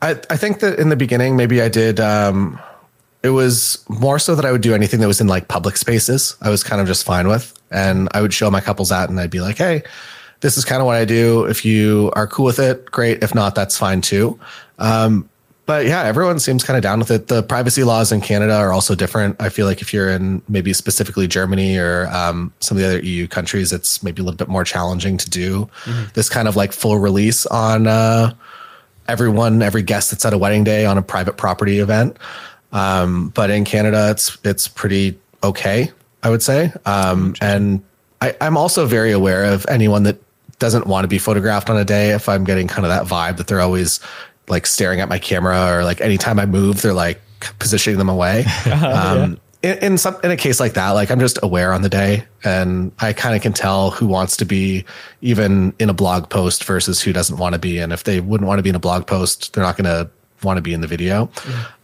Speaker 4: I, I think that in the beginning, maybe I did. Um, it was more so that I would do anything that was in like public spaces. I was kind of just fine with, and I would show my couples that, and I'd be like, "Hey, this is kind of what I do. If you are cool with it, great. If not, that's fine too." Um, but yeah, everyone seems kind of down with it. The privacy laws in Canada are also different. I feel like if you're in maybe specifically Germany or um, some of the other EU countries, it's maybe a little bit more challenging to do this kind of like full release on. Uh, everyone, every guest that's at a wedding day on a private property event. Um, but in Canada, it's it's pretty okay, I would say. Um, and I, I'm also very aware of anyone that doesn't want to be photographed on a day. If I'm getting kind of that vibe that they're always like staring at my camera, or like anytime I move, they're like positioning them away. Um, in, in some in a case like that, like I'm just aware on the day, and I kind of can tell who wants to be even in a blog post versus who doesn't want to be. And if they wouldn't want to be in a blog post, they're not going to want to be in the video.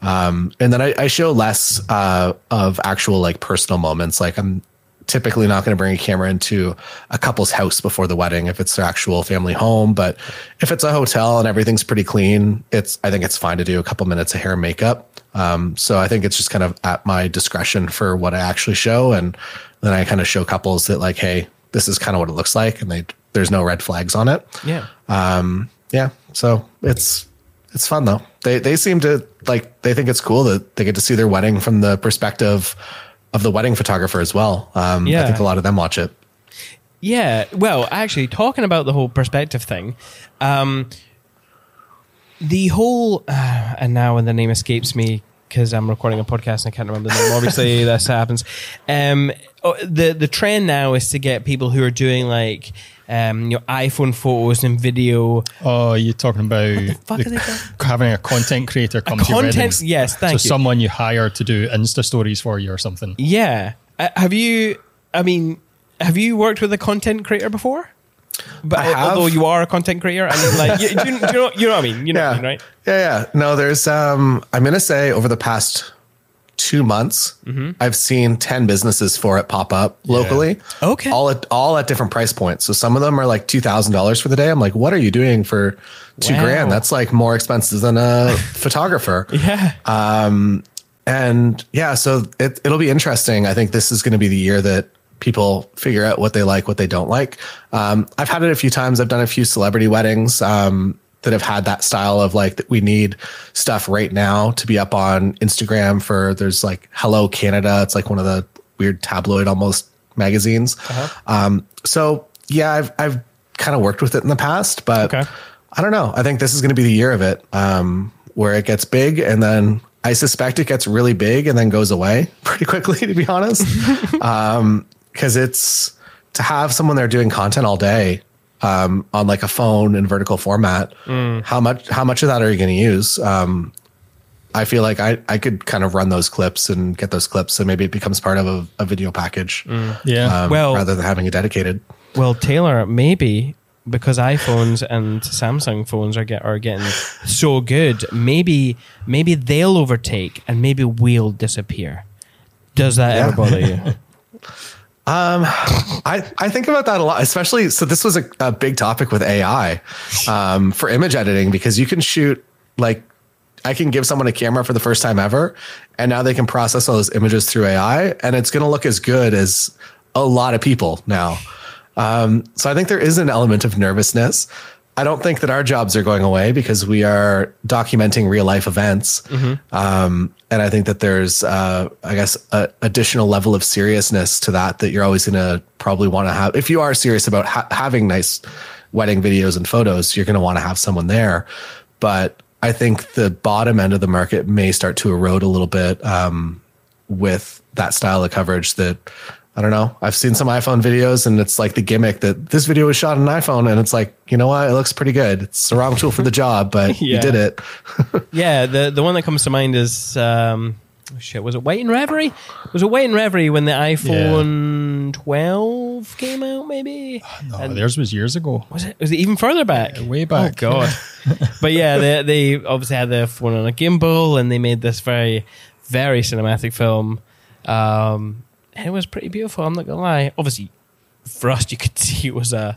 Speaker 4: Um, and then I, I show less uh, of actual like personal moments. Like I'm typically not going to bring a camera into a couple's house before the wedding if it's their actual family home. But if it's a hotel and everything's pretty clean, it's I think it's fine to do a couple minutes of hair and makeup. Um, so I think it's just kind of at my discretion for what I actually show, and then I kind of show couples that like, hey, this is kind of what it looks like, and they there's no red flags on it.
Speaker 2: Yeah.
Speaker 4: Um, yeah, so it's it's fun though. They they seem to like they think it's cool that they get to see their wedding from the perspective of the wedding photographer as well. Um, I think a lot of them watch it.
Speaker 2: Yeah, well, actually, talking about the whole perspective thing, um, the whole, uh, and now when the name escapes me, because I'm recording a podcast and I can't remember the name. Obviously, this happens. Um, oh, the the trend now is to get people who are doing like um, you know, iPhone photos and video.
Speaker 3: Oh, you're talking about
Speaker 2: fuck
Speaker 3: the-
Speaker 2: are they
Speaker 3: having a content creator come to your
Speaker 2: content-
Speaker 3: weddings.
Speaker 2: yes, thank
Speaker 3: so
Speaker 2: you.
Speaker 3: someone you hire to do Insta stories for you or something.
Speaker 2: Yeah, uh, have you? I mean, have you worked with a content creator before? But
Speaker 4: I have.
Speaker 2: although you are a content creator, and like, you, do, you, do you know, you know what I mean? You know
Speaker 4: yeah.
Speaker 2: what I mean, right?
Speaker 4: Yeah, yeah. No, there's um I'm gonna say over the past two months,
Speaker 2: Mm-hmm.
Speaker 4: I've seen 10 businesses for it pop up locally.
Speaker 2: Okay.
Speaker 4: All at all at different price points. So some of them are like two thousand dollars for the day. I'm like, what are you doing for two
Speaker 2: Wow.
Speaker 4: grand? That's like more expensive than a photographer.
Speaker 2: Yeah.
Speaker 4: Um And yeah, so it, it'll be interesting. I think this is going to be the year that people figure out what they like, what they don't like. Um, I've had it a few times. I've done a few celebrity weddings um, that have had that style of like that we need stuff right now to be up on Instagram for. There's like Hello Canada. It's like one of the weird tabloid almost magazines. Um, so yeah, I've I've kind of worked with it in the past, but
Speaker 2: Okay.
Speaker 4: I don't know. I think this is going to be the year of it, um, where it gets big, and then I suspect it gets really big and then goes away pretty quickly. To be honest, because it's to have someone there doing content all day um, on like a phone in vertical format. How much? How much of that are you going to use? Um, I feel like I, I could kind of run those clips and get those clips, and maybe it becomes part of a, a video package,
Speaker 3: Yeah.
Speaker 4: um,
Speaker 2: Well-
Speaker 4: rather than having a dedicated.
Speaker 2: Well, Taylor, maybe because iPhones and Samsung phones are get are getting so good, maybe maybe they'll overtake and maybe we'll disappear. Does that ever bother you?
Speaker 4: I, I think about that a lot, especially. So, this was a, a big topic with AI um, for image editing because you can shoot like I can give someone a camera for the first time ever, and now they can process all those images through AI, and it's going to look as good as a lot of people now. Um, so, I think there is an element of nervousness. I don't think that our jobs are going away because we are documenting real life events. Um, and I think that there's, uh, I guess, a additional level of seriousness to that that you're always going to probably want to have. If you are serious about ha- having nice wedding videos and photos, you're going to want to have someone there. But I think the bottom end of the market may start to erode a little bit um, with that style of coverage that. I don't know. I've seen some iPhone videos and it's like the gimmick that this video was shot on an iPhone and it's like, you know what? It looks pretty good. It's the wrong tool for the job, but
Speaker 2: Yeah.
Speaker 4: you did it.
Speaker 2: yeah, the the one that comes to mind is um, oh shit. Was it Wait and Reverie? Was it Wait and Reverie when the iPhone 12 came out? Maybe.
Speaker 3: No,
Speaker 2: And-
Speaker 3: theirs was years ago.
Speaker 2: Was it? Was it even further back?
Speaker 3: way back.
Speaker 2: Oh god! but yeah, they, they obviously had the phone on a gimbal, and they made this very, very cinematic film. Um, and it was pretty beautiful. I'm not gonna lie. Obviously, for us, you could see it was a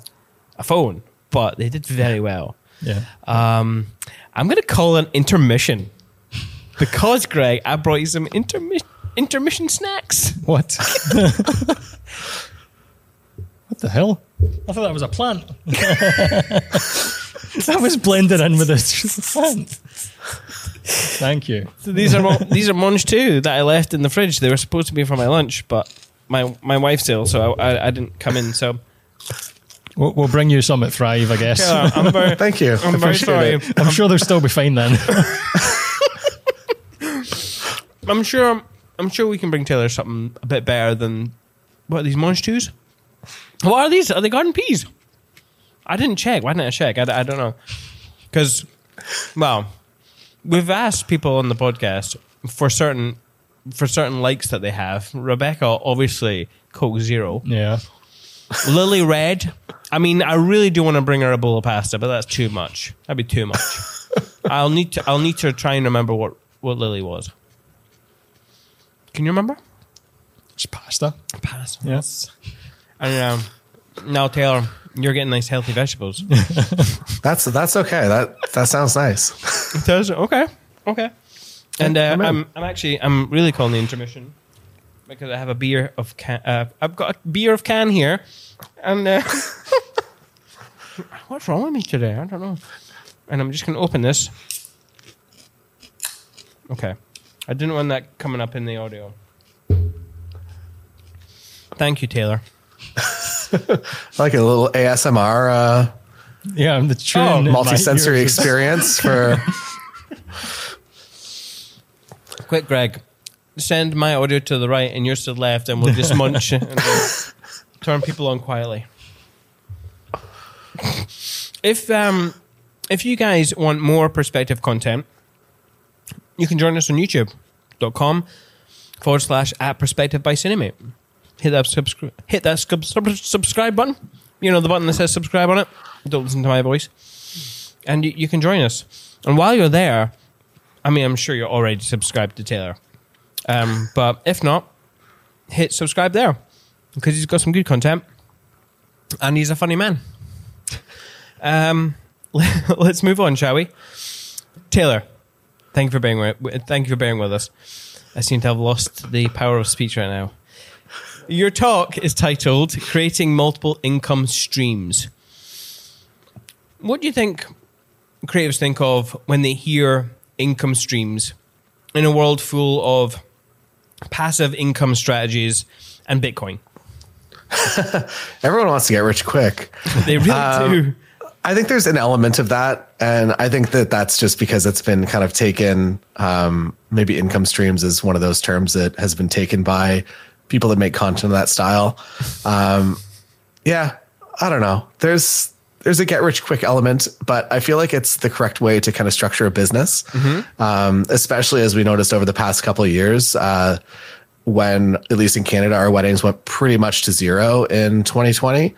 Speaker 2: a phone, but they did very well.
Speaker 3: Yeah.
Speaker 2: Um, I'm gonna call an intermission because Greg, I brought you some intermi- intermission snacks.
Speaker 3: What? what the hell? I thought that was a plant. that was blended in with the plant. Thank you.
Speaker 2: So these are mon- these are munch too that I left in the fridge. They were supposed to be for my lunch, but my my wife's ill, so I, I, I didn't come in. So
Speaker 3: We'll, we'll bring you some at Thrive, I guess.
Speaker 2: uh, I'm very
Speaker 4: Thank you.
Speaker 2: I'm very
Speaker 4: Appreciate
Speaker 2: sorry.
Speaker 4: it.
Speaker 3: I'm sure they'll still be fine then.
Speaker 2: I'm sure I'm sure we can bring Taylor something a bit better than what are these munch twos? What are these? Are they garden peas? I didn't check. Why didn't I check? I, I don't know. Because, well, we've asked people on the podcast for certain for certain likes that they have. Rebecca, obviously, Coke Zero.
Speaker 3: yeah.
Speaker 2: Lily Red. I mean, I really do want to bring her a bowl of pasta, but that's too much. That'd be too much. I'll need to. I'll need to try and remember what what Lily was. Can you remember?
Speaker 3: Just pasta.
Speaker 2: Pasta.
Speaker 3: Yes.
Speaker 2: And um, now, Taylor, you're getting nice healthy vegetables.
Speaker 4: That's that's okay. That that sounds nice.
Speaker 2: It does. Okay. Okay. And uh,
Speaker 4: I'm.
Speaker 2: I'm I'm actually I'm really calling the intermission because I have a beer of can. Uh, I've got a beer of can here, and uh, what's wrong with me today? I don't know. And I'm just going to open this. Okay, I didn't want that coming up in the audio. Thank you, Taylor.
Speaker 4: like a little ASMR uh,
Speaker 3: Yeah, I'm the tune.
Speaker 2: Oh,
Speaker 4: multi-sensory experience for
Speaker 2: Quick, Greg, send my audio to the right and yours to the left, and we'll just munch and turn people on quietly. If um, if you guys want more perspective content, you can join us on YouTube.com forward slash at perspective by Cinemate. Hit that subscribe hit that sub- subscribe button. You know the button that says subscribe on it. Don't listen to my voice, and you, you can join us. And while you're there, I mean, I'm sure you're already subscribed to Taylor, um, but if not, hit subscribe there because he's got some good content, and he's a funny man. Um, let's move on, shall we? Taylor, thank you for being thank you for bearing with us. I seem to have lost the power of speech right now. Your talk is titled "Creating Multiple Income Streams." What do you think creatives think of when they hear income streams in a world full of passive income strategies and Bitcoin?
Speaker 4: Everyone wants to get rich quick.
Speaker 2: They really
Speaker 4: Um,
Speaker 2: do.
Speaker 4: I think there's an element of that, and I think that that's just because it's been kind of taken. Um, maybe income streams is one of those terms that has been taken by people that make content of that style. Um, yeah, I don't know. There's there's a get rich quick element, but I feel like it's the correct way to kind of structure a business, um, especially as we noticed over the past couple of years. Uh, when at least in Canada, our weddings went pretty much to zero in 2020.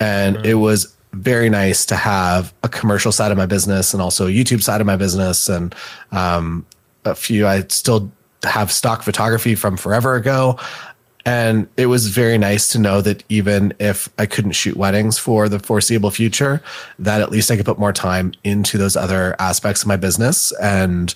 Speaker 4: And it was very nice to have a commercial side of my business and also a YouTube side of my business. And um, a few, I still have stock photography from forever ago. And it was very nice to know that even if I couldn't shoot weddings for the foreseeable future, that at least I could put more time into those other aspects of my business and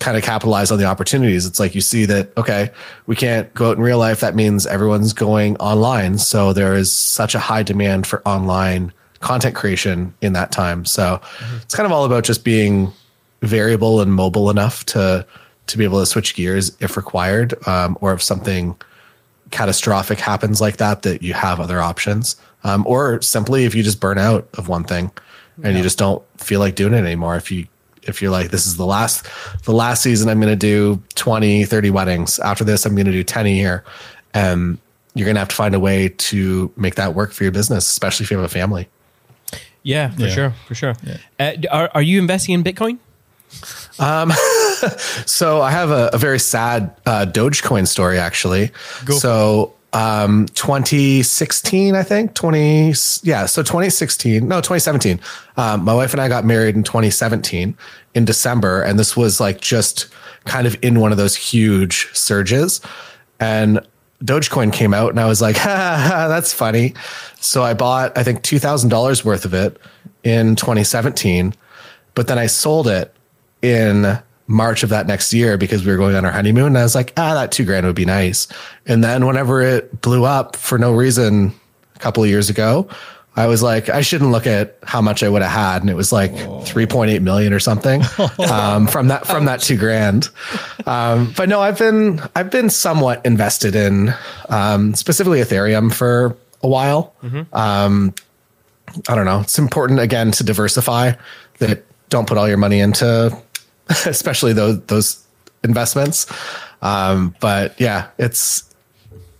Speaker 4: kind of capitalize on the opportunities. It's like you see that, okay, we can't go out in real life. That means everyone's going online. So there is such a high demand for online content creation in that time. So it's kind of all about just being variable and mobile enough to to be able to switch gears if required, um, or if something catastrophic happens like that, that you have other options, um, or simply if you just burn out of one thing and you just don't feel like doing it anymore. If you if you're like this is the last the last season i'm going to do 20 30 weddings after this i'm going to do 10 a year and you're going to have to find a way to make that work for your business especially if you have a family
Speaker 2: Yeah, for
Speaker 3: Yeah.
Speaker 2: sure, for sure. Uh, are, are you investing in Bitcoin?
Speaker 4: So I have a, a very sad uh, Dogecoin story actually. so um, 2016, I think 20, yeah. So 2016, no, 2017. Um, my wife and I got married in 2017 in December, and this was like just kind of in one of those huge surges, and Dogecoin came out, and I was like, ha, ha, that's funny. So I bought, I think, two thousand dollars worth of it in 2017, but then I sold it in March of that next year because we were going on our honeymoon. And I was like, ah, that two grand would be nice. And then whenever it blew up for no reason a couple of years ago, I was like, I shouldn't look at how much I would have had. And it was like 3.8 million or something um, from that, from that two grand. Um, but no, I've been, I've been somewhat invested in um, specifically Ethereum for a while. Um, I don't know. It's important again to diversify that don't put all your money into especially those those investments. Um, but yeah, it's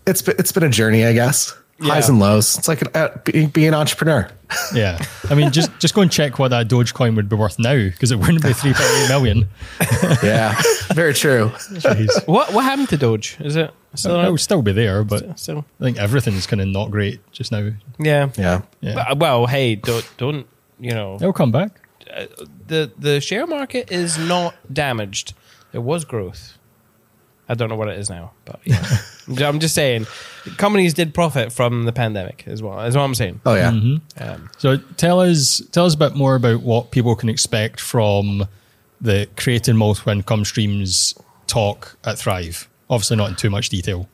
Speaker 4: it's been, it's been a journey, I guess. Highs and lows. It's like an, uh, being, being an entrepreneur.
Speaker 3: Yeah. I mean, just just go and check what that Dogecoin would be worth now because it wouldn't be 3.8 million.
Speaker 4: Yeah, very true.
Speaker 3: Jeez.
Speaker 2: What what happened to Doge? Is it still?
Speaker 3: It would still be there, but
Speaker 2: still
Speaker 3: I think everything's kind of not great just now.
Speaker 2: yeah.
Speaker 4: Yeah.
Speaker 3: Yeah.
Speaker 2: But, well, hey, don't don't you know
Speaker 3: It'll come back.
Speaker 2: The the share market is not damaged. There was growth. I don't know what it is now, but yeah. I'm just saying, companies did profit from the pandemic as well. Is what I'm saying.
Speaker 4: Oh yeah.
Speaker 2: Um,
Speaker 3: So tell us tell us a bit more about what people can expect from the creating multiple income streams talk at Thrive. Obviously, not in too much detail.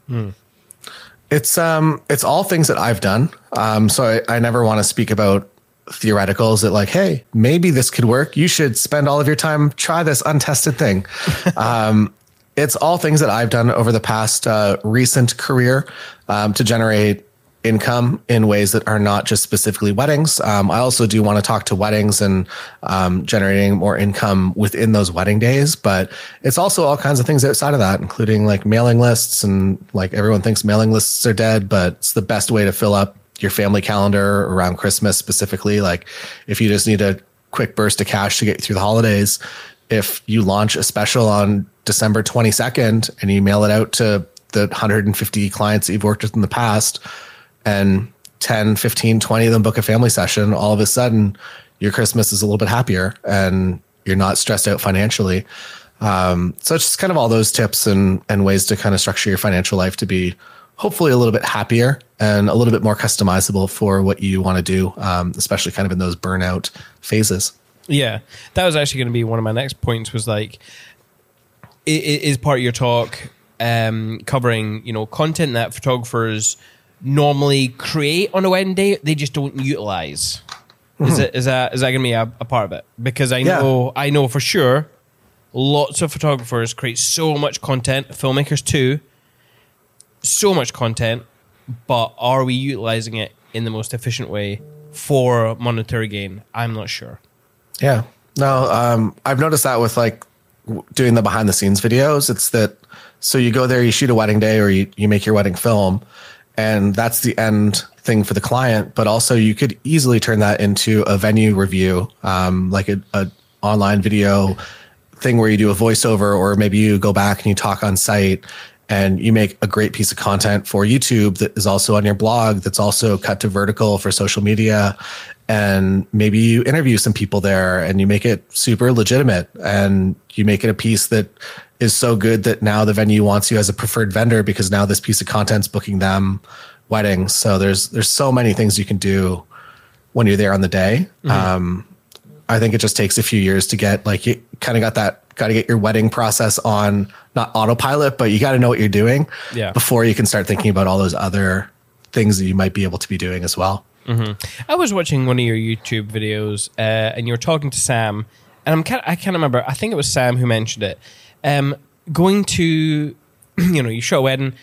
Speaker 4: It's um it's all things that I've done. Um so I, I never want to speak about theoreticals that like, hey, maybe this could work. You should spend all of your time try this untested thing. um it's all things that I've done over the past uh, recent career um, to generate income in ways that are not just specifically weddings. Um, I also do want to talk to weddings and um, generating more income within those wedding days, but it's also all kinds of things outside of that, including like mailing lists. And like everyone thinks mailing lists are dead, but it's the best way to fill up your family calendar around Christmas specifically. Like if you just need a quick burst of cash to get through the holidays, if you launch a special on December 22nd and you mail it out to the 150 clients that you've worked with in the past, and 10, 15, 20 of them book a family session, all of a sudden your Christmas is a little bit happier and you're not stressed out financially. Um, so it's just kind of all those tips and, and ways to kind of structure your financial life to be hopefully a little bit happier and a little bit more customizable for what you want to do, um, especially kind of in those burnout phases.
Speaker 2: Yeah, that was actually going to be one of my next points. Was like, is part of your talk um, covering you know content that photographers normally create on a wedding day, they just don't utilize. Is it is that is that going to be a, a, part of it? Because I
Speaker 4: Yeah.
Speaker 2: know I know for sure, lots of photographers create so much content. Filmmakers too, so much content, but are we utilizing it in the most efficient way for monetary gain? I'm not sure.
Speaker 4: Yeah. No, um, I've noticed that with like doing the behind the scenes videos. It's that so you go there, you shoot a wedding day, or you, you make your wedding film, and that's the end thing for the client. But also, you could easily turn that into a venue review, um, like a, a online video thing where you do a voiceover, or maybe you go back and you talk on site. And you make a great piece of content for YouTube that is also on your blog, that's also cut to vertical for social media. And maybe you interview some people there and you make it super legitimate and you make it a piece that is so good that now the venue wants you as a preferred vendor because now this piece of content's booking them weddings. So there's there's so many things you can do when you're there on the day. Um, i think it just takes a few years to get like you kind of got that got to get your wedding process on not autopilot but you got to know what you're doing
Speaker 2: Yeah.
Speaker 4: before you can start thinking about all those other things that you might be able to be doing as well
Speaker 2: I was watching one of your YouTube videos, uh, and you were talking to Sam, and I'm kind I can't remember. I think it was Sam who mentioned it. Um, going to, you know, you show a wedding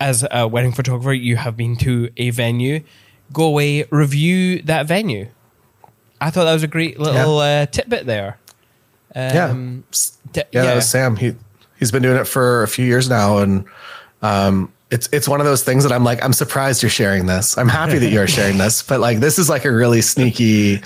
Speaker 2: as a wedding photographer. You have been to a venue. Go away, review that venue. I thought that was a great little uh, tidbit there. Um,
Speaker 4: yeah, that was Sam. He he's been doing it for a few years now, and um, it's it's one of those things that I'm like, I'm surprised you're sharing this. I'm happy that you're sharing this, but like this is like a really sneaky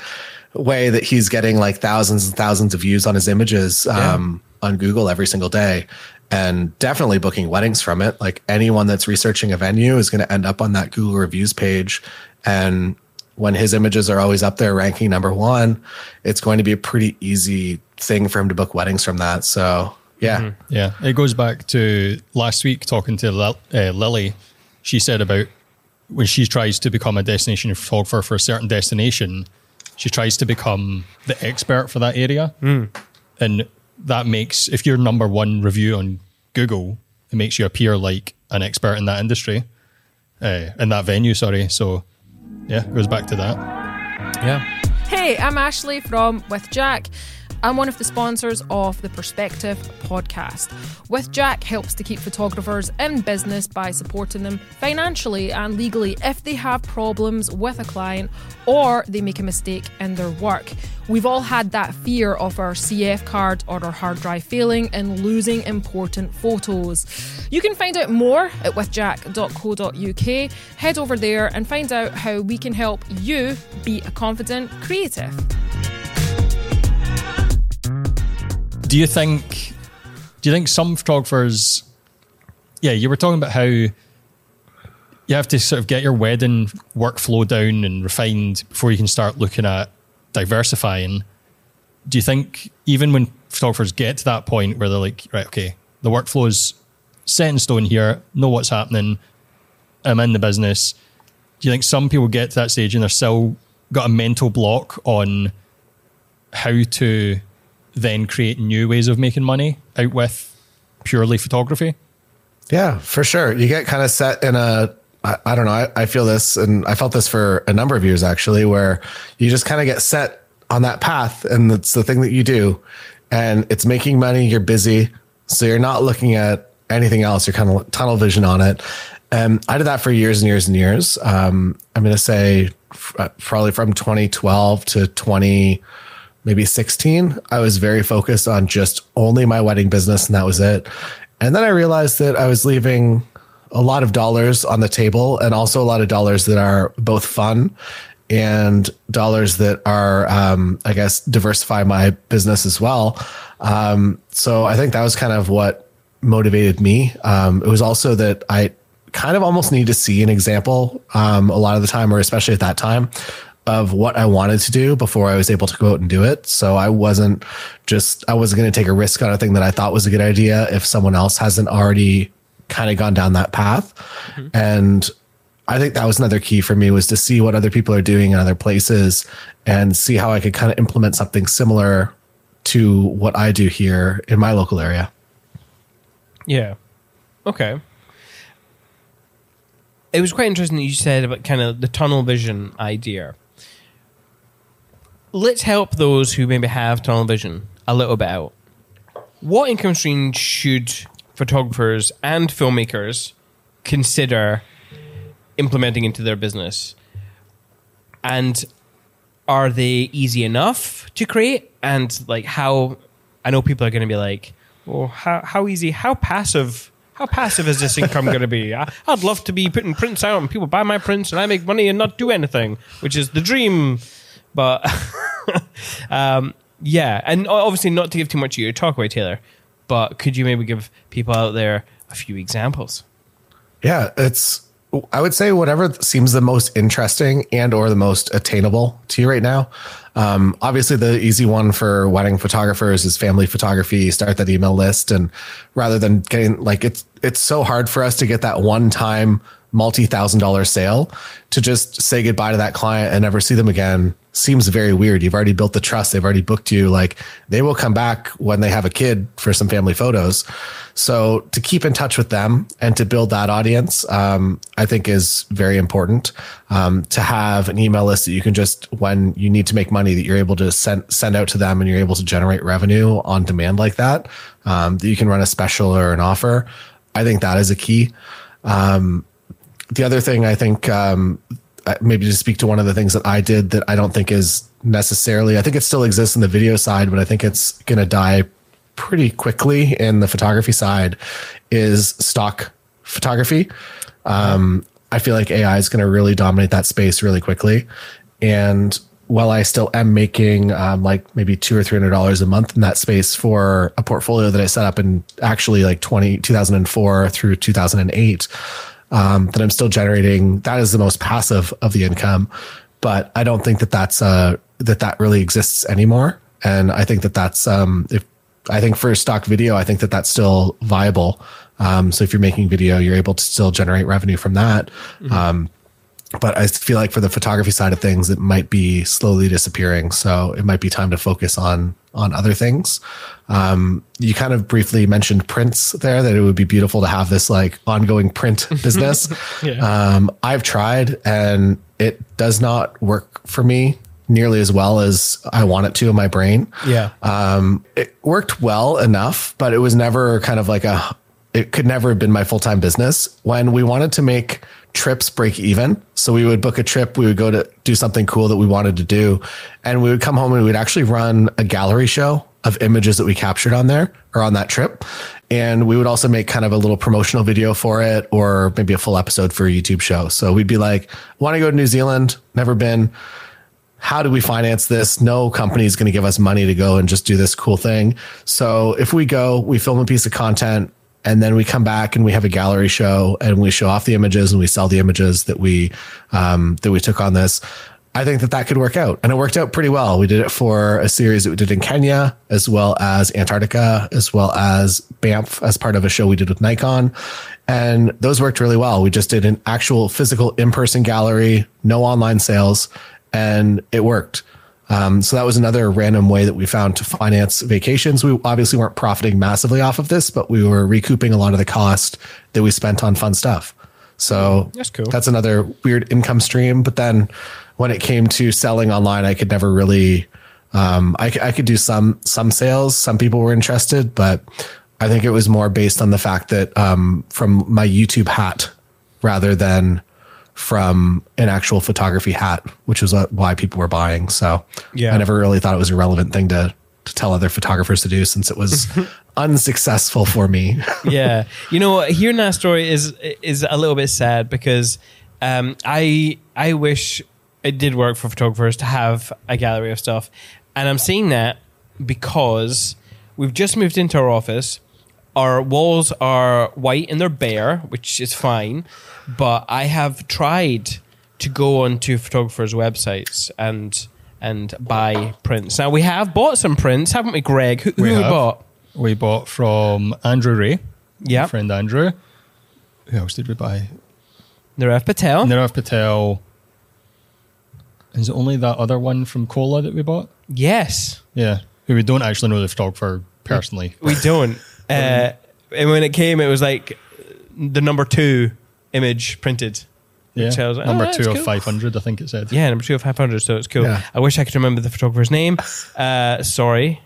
Speaker 4: way that he's getting like thousands and thousands of views on his images um, on Google every single day. And definitely booking weddings from it. Like anyone that's researching a venue is going to end up on that Google reviews page. And when his images are always up there ranking number one, it's going to be a pretty easy thing for him to book weddings from that. So yeah,
Speaker 3: Yeah, it goes back to last week talking to Lil- uh, Lily. She said about when she tries to become a destination photographer for a certain destination, she tries to become the expert for that area. And that makes, if you're number one review on Google, it makes you appear like an expert in that industry, uh, in that venue, sorry. So, yeah, it goes back to that.
Speaker 2: yeah.
Speaker 5: Hey, I'm Ashley from With Jack. I'm one of the sponsors of the Perspective podcast. With Jack helps to keep photographers in business by supporting them financially and legally if they have problems with a client or they make a mistake in their work. We've all had that fear of our CF card or our hard drive failing and losing important photos. You can find out more at withjack.co.uk. Head over there and find out how we can help you be a confident creative.
Speaker 3: Do you think do you think some photographers yeah you were talking about how you have to sort of get your wedding workflow down and refined before you can start looking at diversifying. Do you think even when photographers get to that point where they're like right okay the workflow is set in stone here know what's happening i'm in the business do you think some people get to that stage and they're still got a mental block on how to then create new ways of making money out with purely photography.
Speaker 4: Yeah, for sure. You get kind of set in a, I, I don't know, I, I feel this and I felt this for a number of years actually, where you just kind of get set on that path and it's the thing that you do and it's making money. You're busy. So you're not looking at anything else. You're kind of tunnel vision on it. And I did that for years and years and years. Um, I'm going to say uh, probably from 2012 to 20, maybe 16, I was very focused on just only my wedding business, and that was it. And then I realized that I was leaving a lot of dollars on the table and also a lot of dollars that are both fun and dollars that are, um, I guess, diversify my business as well. Um, so I think that was kind of what motivated me. Um, it was also that I kind of almost need to see an example um, a lot of the time, or especially at that time, of what I wanted to do before I was able to go out and do it. So I wasn't just I wasn't going to take a risk on a thing that I thought was a good idea if someone else hasn't already kind of gone down that path. Mm-hmm. And I think that was another key for me was to see what other people are doing in other places and see how I could kind of implement something similar to what I do here in my local area.
Speaker 2: Yeah. Okay it was quite interesting that you said about kind of the tunnel vision idea. Let's help those who maybe have tunnel vision a little bit out. What income streams should photographers and filmmakers consider implementing into their business? And are they easy enough to create? And like how I know people are going to be like, well, how, how easy, how passive how passive is this income going to be? I, would love to be putting prints out and people buy my prints and I make money and not do anything, which is the dream. But um, yeah, and obviously not to give too much of your talk away, Taylor. But could you maybe give people out there a few examples?
Speaker 4: Yeah, it's I would say whatever seems the most interesting and or the most attainable to you right now. Um, obviously, the easy one for wedding photographers is family photography. Start that email list, and rather than getting like it's it's so hard for us to get that one time multi thousand dollar sale to just say goodbye to that client and never see them again seems very weird. You've already built the trust. They've already booked you. Like they will come back when they have a kid for some family photos. So to keep in touch with them and to build that audience, um, I think is very important. Um, to have an email list that you can just, when you need to make money, that you're able to send send out to them and you're able to generate revenue on demand like that. Um, that you can run a special or an offer. I think that is a key. Um, the other thing I think um, maybe to speak to one of the things that I did that I don't think is necessarily, I think it still exists in the video side, but I think it's going to die pretty quickly in the photography side is stock photography. Um, I feel like AI is going to really dominate that space really quickly. And while I still am making um, like maybe two or three hundred dollars a month in that space for a portfolio that I set up in actually like 20, 2004 through 2008, um, that I'm still generating. That is the most passive of the income, but I don't think that that's uh, that that really exists anymore. And I think that that's um, if I think for stock video, I think that that's still viable. Um, so if you're making video, you're able to still generate revenue from that. Mm-hmm. Um, but I feel like for the photography side of things, it might be slowly disappearing. So it might be time to focus on on other things. Um, you kind of briefly mentioned prints there that it would be beautiful to have this like ongoing print business. yeah. um, I've tried and it does not work for me nearly as well as I want it to in my brain.
Speaker 2: Yeah.
Speaker 4: Um, it worked well enough, but it was never kind of like a, it could never have been my full time business. When we wanted to make trips break even. So we would book a trip, we would go to do something cool that we wanted to do, and we would come home and we'd actually run a gallery show of images that we captured on there or on that trip. And we would also make kind of a little promotional video for it or maybe a full episode for a YouTube show. So we'd be like, want to go to New Zealand, never been. How do we finance this? No company is going to give us money to go and just do this cool thing. So if we go, we film a piece of content, and then we come back and we have a gallery show and we show off the images and we sell the images that we um, that we took on this. I think that that could work out, and it worked out pretty well. We did it for a series that we did in Kenya, as well as Antarctica, as well as Banff, as part of a show we did with Nikon, and those worked really well. We just did an actual physical in-person gallery, no online sales, and it worked. Um, so that was another random way that we found to finance vacations. We obviously weren't profiting massively off of this, but we were recouping a lot of the cost that we spent on fun stuff. So
Speaker 2: that's cool.
Speaker 4: That's another weird income stream. But then when it came to selling online, I could never really. Um, I, I could do some some sales. Some people were interested, but I think it was more based on the fact that um, from my YouTube hat rather than from an actual photography hat, which was why people were buying. So
Speaker 2: Yeah.
Speaker 4: I never really thought it was a relevant thing to to tell other photographers to do since it was unsuccessful for me.
Speaker 2: yeah, you know, hearing that story is is a little bit sad because um, I I wish it did work for photographers to have a gallery of stuff, and I'm seeing that because we've just moved into our office. Our walls are white and they're bare, which is fine, but I have tried to go onto photographers' websites and and buy prints. Now we have bought some prints, haven't we, Greg? Who, who we
Speaker 3: have.
Speaker 2: bought?
Speaker 3: We bought from Andrew Ray,
Speaker 2: Yeah,
Speaker 3: friend Andrew. Who else did we buy?
Speaker 2: Nirav Patel.
Speaker 3: Nirav Patel. Is it only that other one from Cola that we bought?
Speaker 2: Yes.
Speaker 3: Yeah, who we don't actually know the photographer personally.
Speaker 2: We don't. Uh, and when it came, it was like the number two image printed.
Speaker 3: Yeah,
Speaker 2: Which I was like,
Speaker 3: number
Speaker 2: oh, that's
Speaker 3: two
Speaker 2: cool.
Speaker 3: of five hundred, I think it said.
Speaker 2: Yeah, number two of 500, so it's cool.
Speaker 4: Yeah.
Speaker 2: I wish I could remember the photographer's name. Uh, sorry.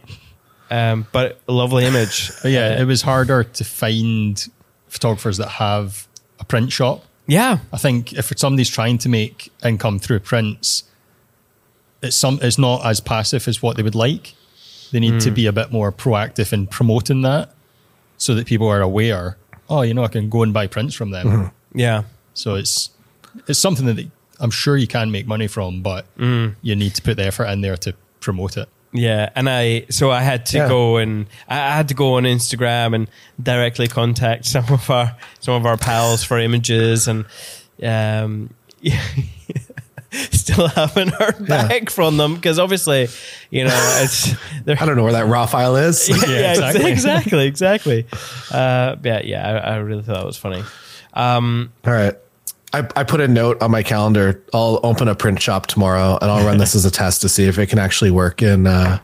Speaker 2: Um, but a lovely image.
Speaker 3: But yeah,
Speaker 2: Uh,
Speaker 3: it was harder to find photographers that have a print shop.
Speaker 2: yeah.
Speaker 3: I think if somebody's trying to make income through prints, it's some it's not as passive as what they would like. They need to be a bit more proactive in promoting that, so that people are aware. Oh, you know, I can go and buy prints from them.
Speaker 2: Yeah.
Speaker 3: So it's it's something that I'm sure you can make money from, but you need to put the effort in there to promote it.
Speaker 2: Yeah, and I so I had to
Speaker 4: Yeah.
Speaker 2: go and I I had to go on Instagram and directly contact some of our some of our pals for images and um yeah, still haven't heard back from them because obviously you know it's they're
Speaker 4: I don't know where that raw file is.
Speaker 2: yeah,
Speaker 3: exactly.
Speaker 2: exactly exactly uh yeah yeah I, I really thought that was funny um
Speaker 4: All right. I, I put a note on my calendar. I'll open a print shop tomorrow and I'll run this as a test to see if it can actually work in uh,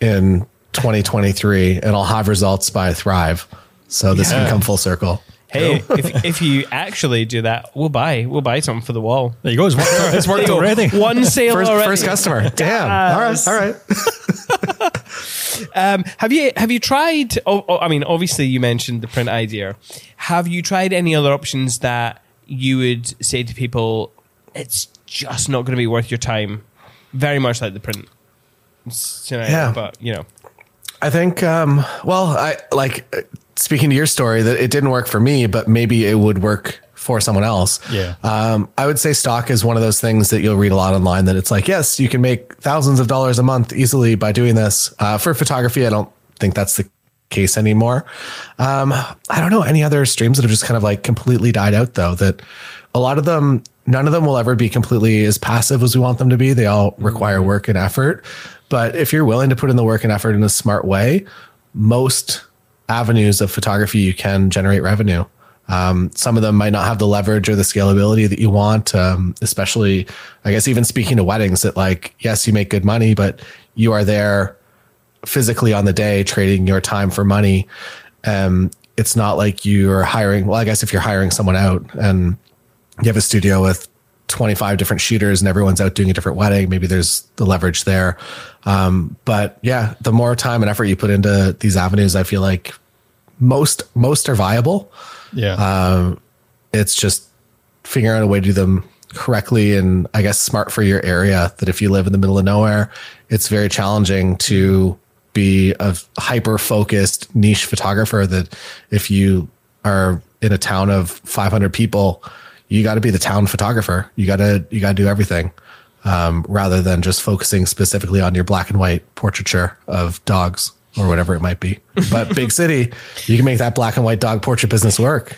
Speaker 4: in 2023 and I'll have results by Thrive. So this
Speaker 2: Yeah.
Speaker 4: can come full circle.
Speaker 2: hey if, if you actually do that we'll buy we'll buy something for the wall
Speaker 3: There you go. It's worked, it's worked
Speaker 2: There you go.
Speaker 3: already.
Speaker 2: one sale
Speaker 4: First,
Speaker 2: already
Speaker 4: first customer. Damn. All right. All right.
Speaker 2: Um, have you have you tried? Oh, oh, I mean, obviously you mentioned the print idea. Have you tried any other options that you would say to people? It's just not going to be worth your time. Very much like the print. Scenario,
Speaker 4: Yeah.
Speaker 2: but you know,
Speaker 4: I think, um, well, I like uh, speaking to your story that it didn't work for me, but maybe it would work for someone else.
Speaker 3: Yeah.
Speaker 4: Um, I would say stock is one of those things that you'll read a lot online that it's like, yes, you can make thousands of dollars a month easily by doing this. Uh, for photography, I don't think that's the case anymore. Um, I don't know any other streams that have just kind of like completely died out though, that a lot of them, none of them will ever be completely as passive as we want them to be. They all require work and effort. But if you're willing to put in the work and effort in a smart way, most avenues of photography you can generate revenue. Um, some of them might not have the leverage or the scalability that you want, um, especially, I guess, even speaking to weddings, that like, yes, you make good money, but you are there physically on the day trading your time for money. Um, it's not like you're hiring, well, I guess if you're hiring someone out and you have a studio with 25 different shooters and everyone's out doing a different wedding, maybe there's the leverage there. Um, but yeah, the more time and effort you put into these avenues, I feel like most, most are viable
Speaker 3: Yeah.
Speaker 4: it's just figuring out a way to do them correctly and I guess smart for your area. That if you live in the middle of nowhere, it's very challenging to be a hyper focused niche photographer. That if you are in a town of 500 people, you got to be the town photographer. You got to you got to do everything. Um, rather than just focusing specifically on your black and white portraiture of dogs or whatever it might be. But big city, you can make that black and white dog portrait business work.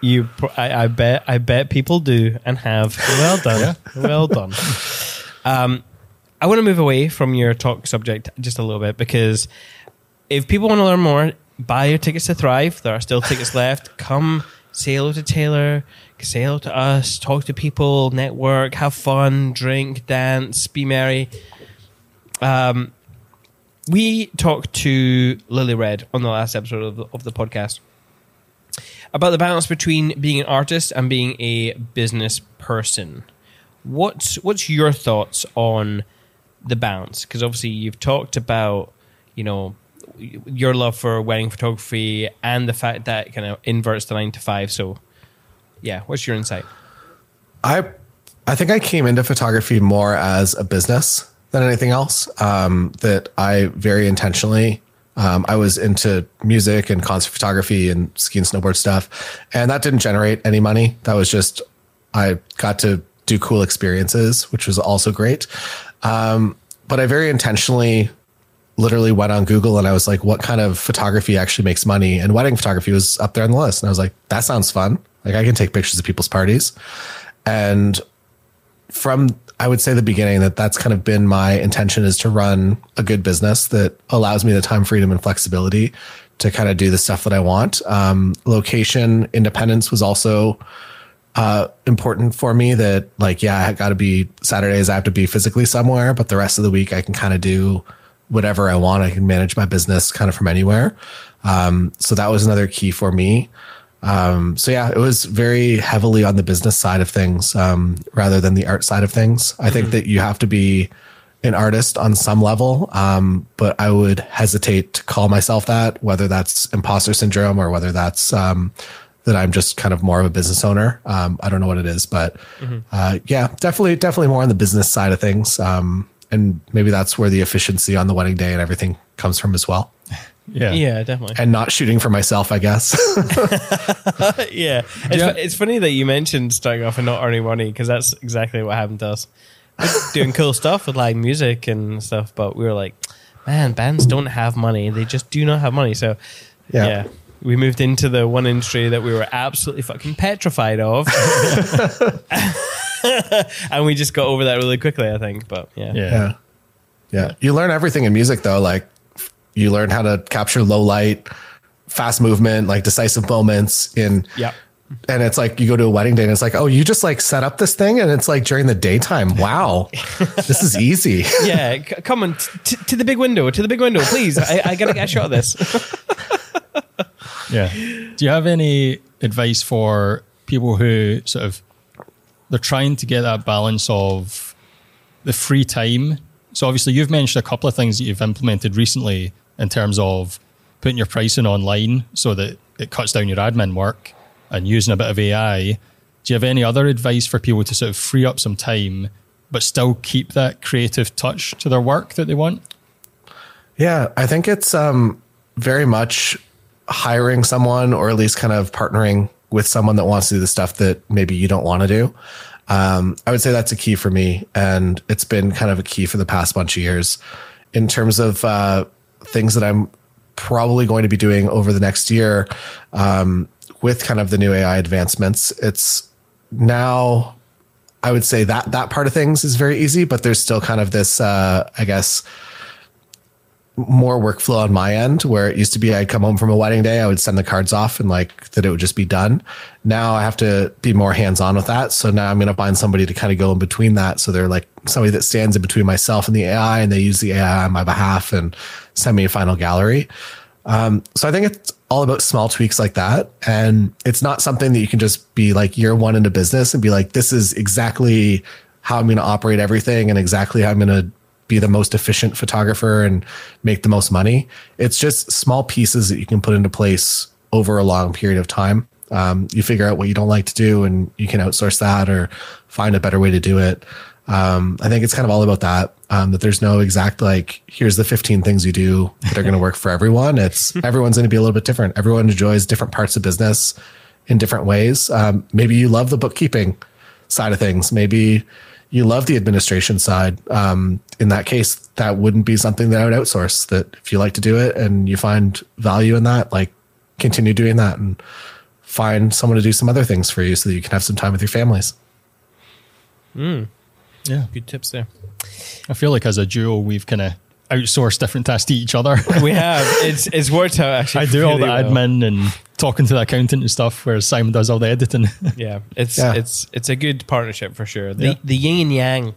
Speaker 2: you, I, I bet, I bet people do and have. Well done, well done. Um, I want to move away from your talk subject just a little bit because if people want to learn more, buy your tickets to Thrive. There are still tickets left. Come say hello to Taylor, say hello to us, talk to people, network, have fun, drink, dance, be merry. Um, we talked to Lily Red on the last episode of the, of the podcast about the balance between being an artist and being a business person. What's what's your thoughts on the balance? Because obviously you've talked about, you know, your love for wedding photography and the fact that it kind of inverts the nine to five. So, yeah, what's your insight?
Speaker 4: I I think I came into photography more as a business than anything else. Um, that I very intentionally. Um, I was into music and concert photography and ski and snowboard stuff, and that didn't generate any money. That was just I got to do cool experiences, which was also great. Um, but I very intentionally literally went on Google and I was like, what kind of photography actually makes money? And wedding photography was up there on the list. And I was like, that sounds fun. Like I can take pictures of people's parties. And from I would say the beginning that that's kind of been my intention is to run a good business that allows me the time freedom and flexibility to kind of do the stuff that I want. Um, location independence was also uh, important for me that like, yeah, I got to be Saturdays. I have to be physically somewhere, but the rest of the week I can kind of do whatever I want. I can manage my business kind of from anywhere. Um, so that was another key for me. Um, so yeah, it was very heavily on the business side of things um, rather than the art side of things. I think that you have to be an artist on some level, um, but I would hesitate to call myself that, whether that's imposter syndrome or whether that's um, that I'm just kind of more of a business owner. Um, I don't know what it is, but uh, yeah, definitely, definitely more on the business side of things. Um, and maybe that's where the efficiency on the wedding day and everything comes from as well.
Speaker 3: Yeah.
Speaker 2: Yeah, definitely.
Speaker 4: And not shooting for myself, I guess.
Speaker 2: yeah. It's,
Speaker 3: Yeah.
Speaker 2: fu- it's funny that you mentioned starting off and not earning money because that's exactly what happened to us. We're doing cool stuff with like music and stuff, but we were like, man, bands don't have money. They just do not have money. So, yeah.
Speaker 4: Yeah.
Speaker 2: We moved into the one industry that we were absolutely fucking petrified of. and we just got over that really quickly, I think. But yeah.
Speaker 3: Yeah.
Speaker 4: yeah. Yeah. You learn everything in music though. Like you learn how to capture low light, fast movement, like decisive moments in
Speaker 2: Yeah.
Speaker 4: and it's like you go to a wedding day and it's like, oh, you just like set up this thing and it's like during the daytime. Wow. this is easy.
Speaker 2: Yeah. C- come on t- t- to the big window, to the big window, please. I, I got to get a shot of this.
Speaker 3: Yeah. Do you have any advice for people who sort of they're trying to get that balance of the free time? So obviously you've mentioned a couple of things that you've implemented recently in terms of putting your pricing online so that it cuts down your admin work and using a bit of AI. Do you have any other advice for people to sort of free up some time but still keep that creative touch to their work that they want?
Speaker 4: Yeah, I think it's um, very much hiring someone or at least kind of partnering with someone that wants to do the stuff that maybe you don't want to do. Um, I would say that's a key for me. And it's been kind of a key for the past bunch of years in terms of uh, things that I'm probably going to be doing over the next year um, with kind of the new AI advancements. It's now I would say that that part of things is very easy, but there's still kind of this, uh, I guess, more workflow on my end where it used to be I'd come home from a wedding day, I would send the cards off and like that it would just be done. Now I have to be more hands on with that. So now I'm going to find somebody to kind of go in between that. So they're like somebody that stands in between myself and the AI and they use the AI on my behalf and send me a final gallery. Um, so I think it's all about small tweaks like that. And it's not something that you can just be like year one into business and be like, this is exactly how I'm going to operate everything and exactly how I'm going to be the most efficient photographer and make the most money. It's just small pieces that you can put into place over a long period of time. Um, you figure out what you don't like to do and you can outsource that or find a better way to do it. Um, I think it's kind of all about that. Um, that there's no exact like, here's the 15 things you do that are going to work for everyone. It's everyone's going to be a little bit different. Everyone enjoys different parts of business in different ways. Um, maybe you love the bookkeeping side of things. Maybe you love the administration side. Um, in that case, that wouldn't be something that I would outsource. That if you like to do it and you find value in that, like continue doing that and find someone to do some other things for you so that you can have some time with your families.
Speaker 3: Yeah.
Speaker 2: Good tips there.
Speaker 3: I feel like as a duo, we've kind of outsourced different tasks to each other.
Speaker 2: We have. It's it's worked out actually.
Speaker 3: I do all the
Speaker 2: well.
Speaker 3: admin and talking to the accountant and stuff, whereas Simon does all the editing.
Speaker 2: Yeah, it's
Speaker 4: Yeah.
Speaker 2: it's it's a good partnership for sure. The
Speaker 3: Yeah.
Speaker 2: the yin and yang,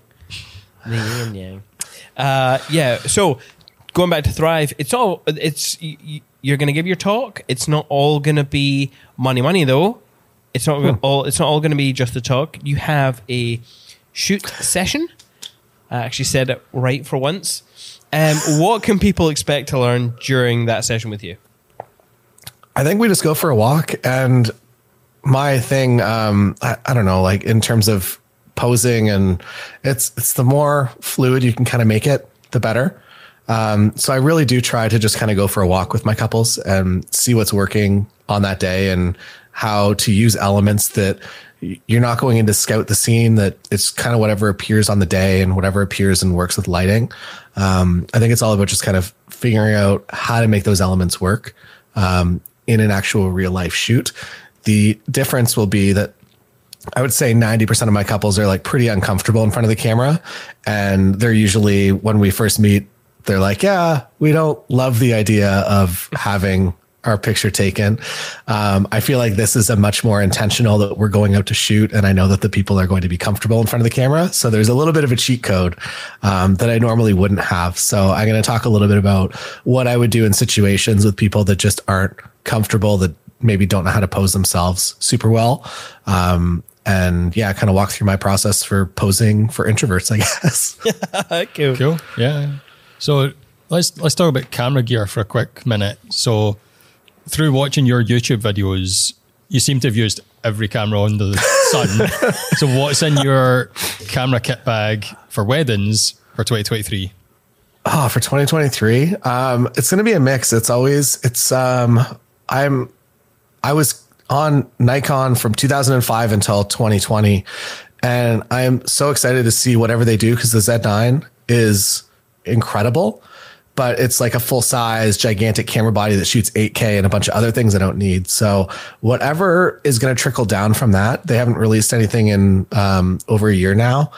Speaker 2: the yin and yang. Uh, yeah. So going back to Thrive, it's all it's y- y- you're going to give your talk. It's not all going to be money, money though. It's not all. It's not all going to be just the talk. You have a shoot session. I actually said it right for once. Um, what can people expect to learn during that session with you?
Speaker 4: I think we just go for a walk and my thing, um, I, I don't know, like in terms of posing and it's, it's the more fluid you can kind of make it, the better. Um, so I really do try to just kind of go for a walk with my couples and see what's working on that day and how to use elements that you're not going in to scout the scene that it's kind of whatever appears on the day and whatever appears and works with lighting. Um, I think it's all about just kind of figuring out how to make those elements work um, in an actual real life shoot. The difference will be that I would say 90% of my couples are like pretty uncomfortable in front of the camera. And they're usually, when we first meet, they're like, yeah, we don't love the idea of having our picture taken. Um, I feel like this is a much more intentional that we're going out to shoot, and I know that the people are going to be comfortable in front of the camera. So there's a little bit of a cheat code um, that I normally wouldn't have. So I'm going to talk a little bit about what I would do in situations with people that just aren't comfortable, that maybe don't know how to pose themselves super well. Um, and yeah, kind of walk through my process for posing for introverts, I guess.
Speaker 2: cool.
Speaker 3: Cool. Yeah. So let's let's talk about camera gear for a quick minute. So through watching your YouTube videos, you seem to have used every camera under the sun. so what's in your camera kit bag for weddings for 2023?
Speaker 4: Oh, for 2023, um, it's going to be a mix. It's always it's um, I'm I was on Nikon from 2005 until 2020, and I'm so excited to see whatever they do because the Z9 is incredible but it's like a full size gigantic camera body that shoots 8K and a bunch of other things I don't need. So whatever is going to trickle down from that, they haven't released anything in um, over a year now,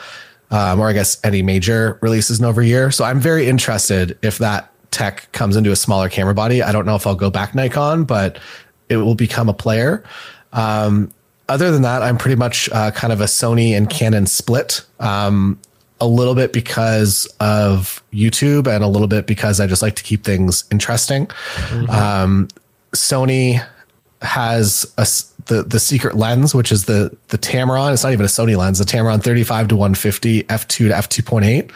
Speaker 4: um, or I guess any major releases in over a year. So I'm very interested if that tech comes into a smaller camera body. I don't know if I'll go back Nikon, but it will become a player. Um, other than that, I'm pretty much uh, kind of a Sony and Canon split. Um, a little bit because of YouTube and a little bit because I just like to keep things interesting. Mm-hmm. Um, Sony has a, the the secret lens, which is the the Tamron. It's not even a Sony lens. The Tamron 35 to 150 f2 to f2.8,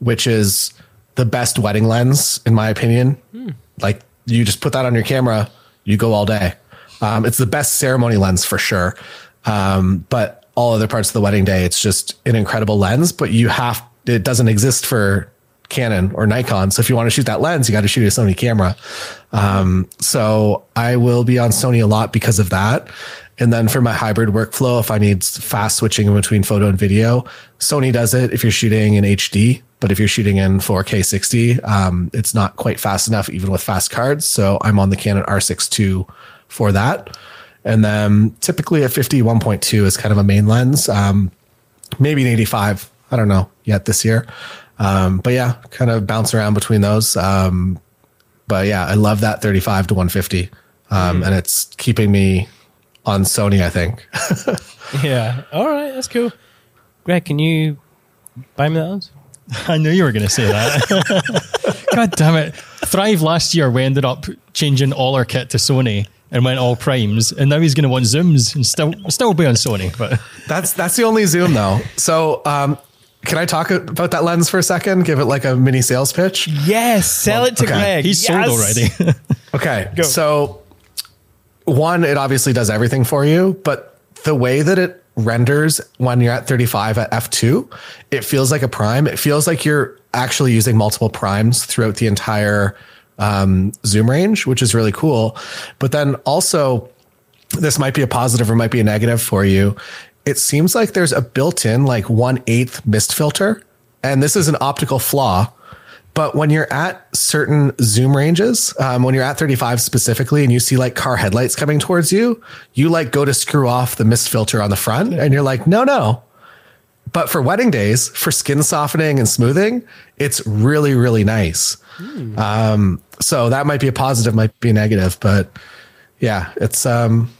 Speaker 4: which is the best wedding lens in my opinion. Mm. Like you just put that on your camera, you go all day. Um, it's the best ceremony lens for sure. Um, but all other parts of the wedding day. It's just an incredible lens, but you have it doesn't exist for Canon or Nikon. So if you want to shoot that lens, you got to shoot a Sony camera. Um, so I will be on Sony a lot because of that. And then for my hybrid workflow, if I need fast switching in between photo and video, Sony does it if you're shooting in HD. But if you're shooting in 4K 60, um, it's not quite fast enough, even with fast cards. So I'm on the Canon R6 II for that. And then typically a 50 1.2 is kind of a main lens. Um, maybe an 85. I don't know yet this year. Um, but yeah, kind of bounce around between those. Um, but yeah, I love that 35 to 150. Um, mm. And it's keeping me on Sony, I think.
Speaker 2: yeah. All right. That's cool. Greg, can you buy me that lens?
Speaker 3: I knew you were going to say that. God damn it. Thrive last year, we ended up changing all our kit to Sony and went all primes, and now he's going to want zooms and still still be on Sony. But
Speaker 4: that's that's the only zoom though. So um, can I talk about that lens for a second? Give it like a mini sales pitch.
Speaker 2: Yes, sell well, it to okay. Greg.
Speaker 3: He's
Speaker 2: yes.
Speaker 3: sold already.
Speaker 4: okay, Go. so one, it obviously does everything for you, but the way that it renders when you're at 35 at f2 it feels like a prime it feels like you're actually using multiple primes throughout the entire um, zoom range, which is really cool. But then also, this might be a positive or might be a negative for you. It seems like there's a built-in like one eighth mist filter, and this is an optical flaw. But when you're at certain zoom ranges, um, when you're at 35 specifically, and you see like car headlights coming towards you, you like go to screw off the mist filter on the front, and you're like, no, no. But for wedding days, for skin softening and smoothing, it's really, really nice. Mm. Um, so that might be a positive, might be a negative, but yeah, it's um,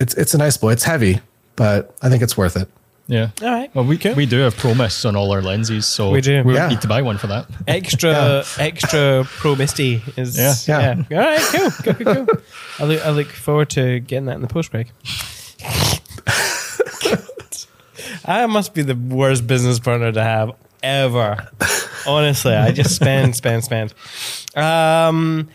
Speaker 4: it's it's a nice boy. It's heavy, but I think it's worth it.
Speaker 3: Yeah.
Speaker 2: All right.
Speaker 3: Well, we we do have Pro Mists on all our lenses, so
Speaker 2: we do.
Speaker 3: We
Speaker 2: yeah.
Speaker 3: need to buy one for that.
Speaker 2: Extra yeah. extra Pro Misty is
Speaker 3: yeah.
Speaker 2: yeah. yeah. All right. Cool. Cool. Cool. cool. I look I look forward to getting that in the post break. I must be the worst business partner to have ever. Honestly, I just spend, spend, spend. Um,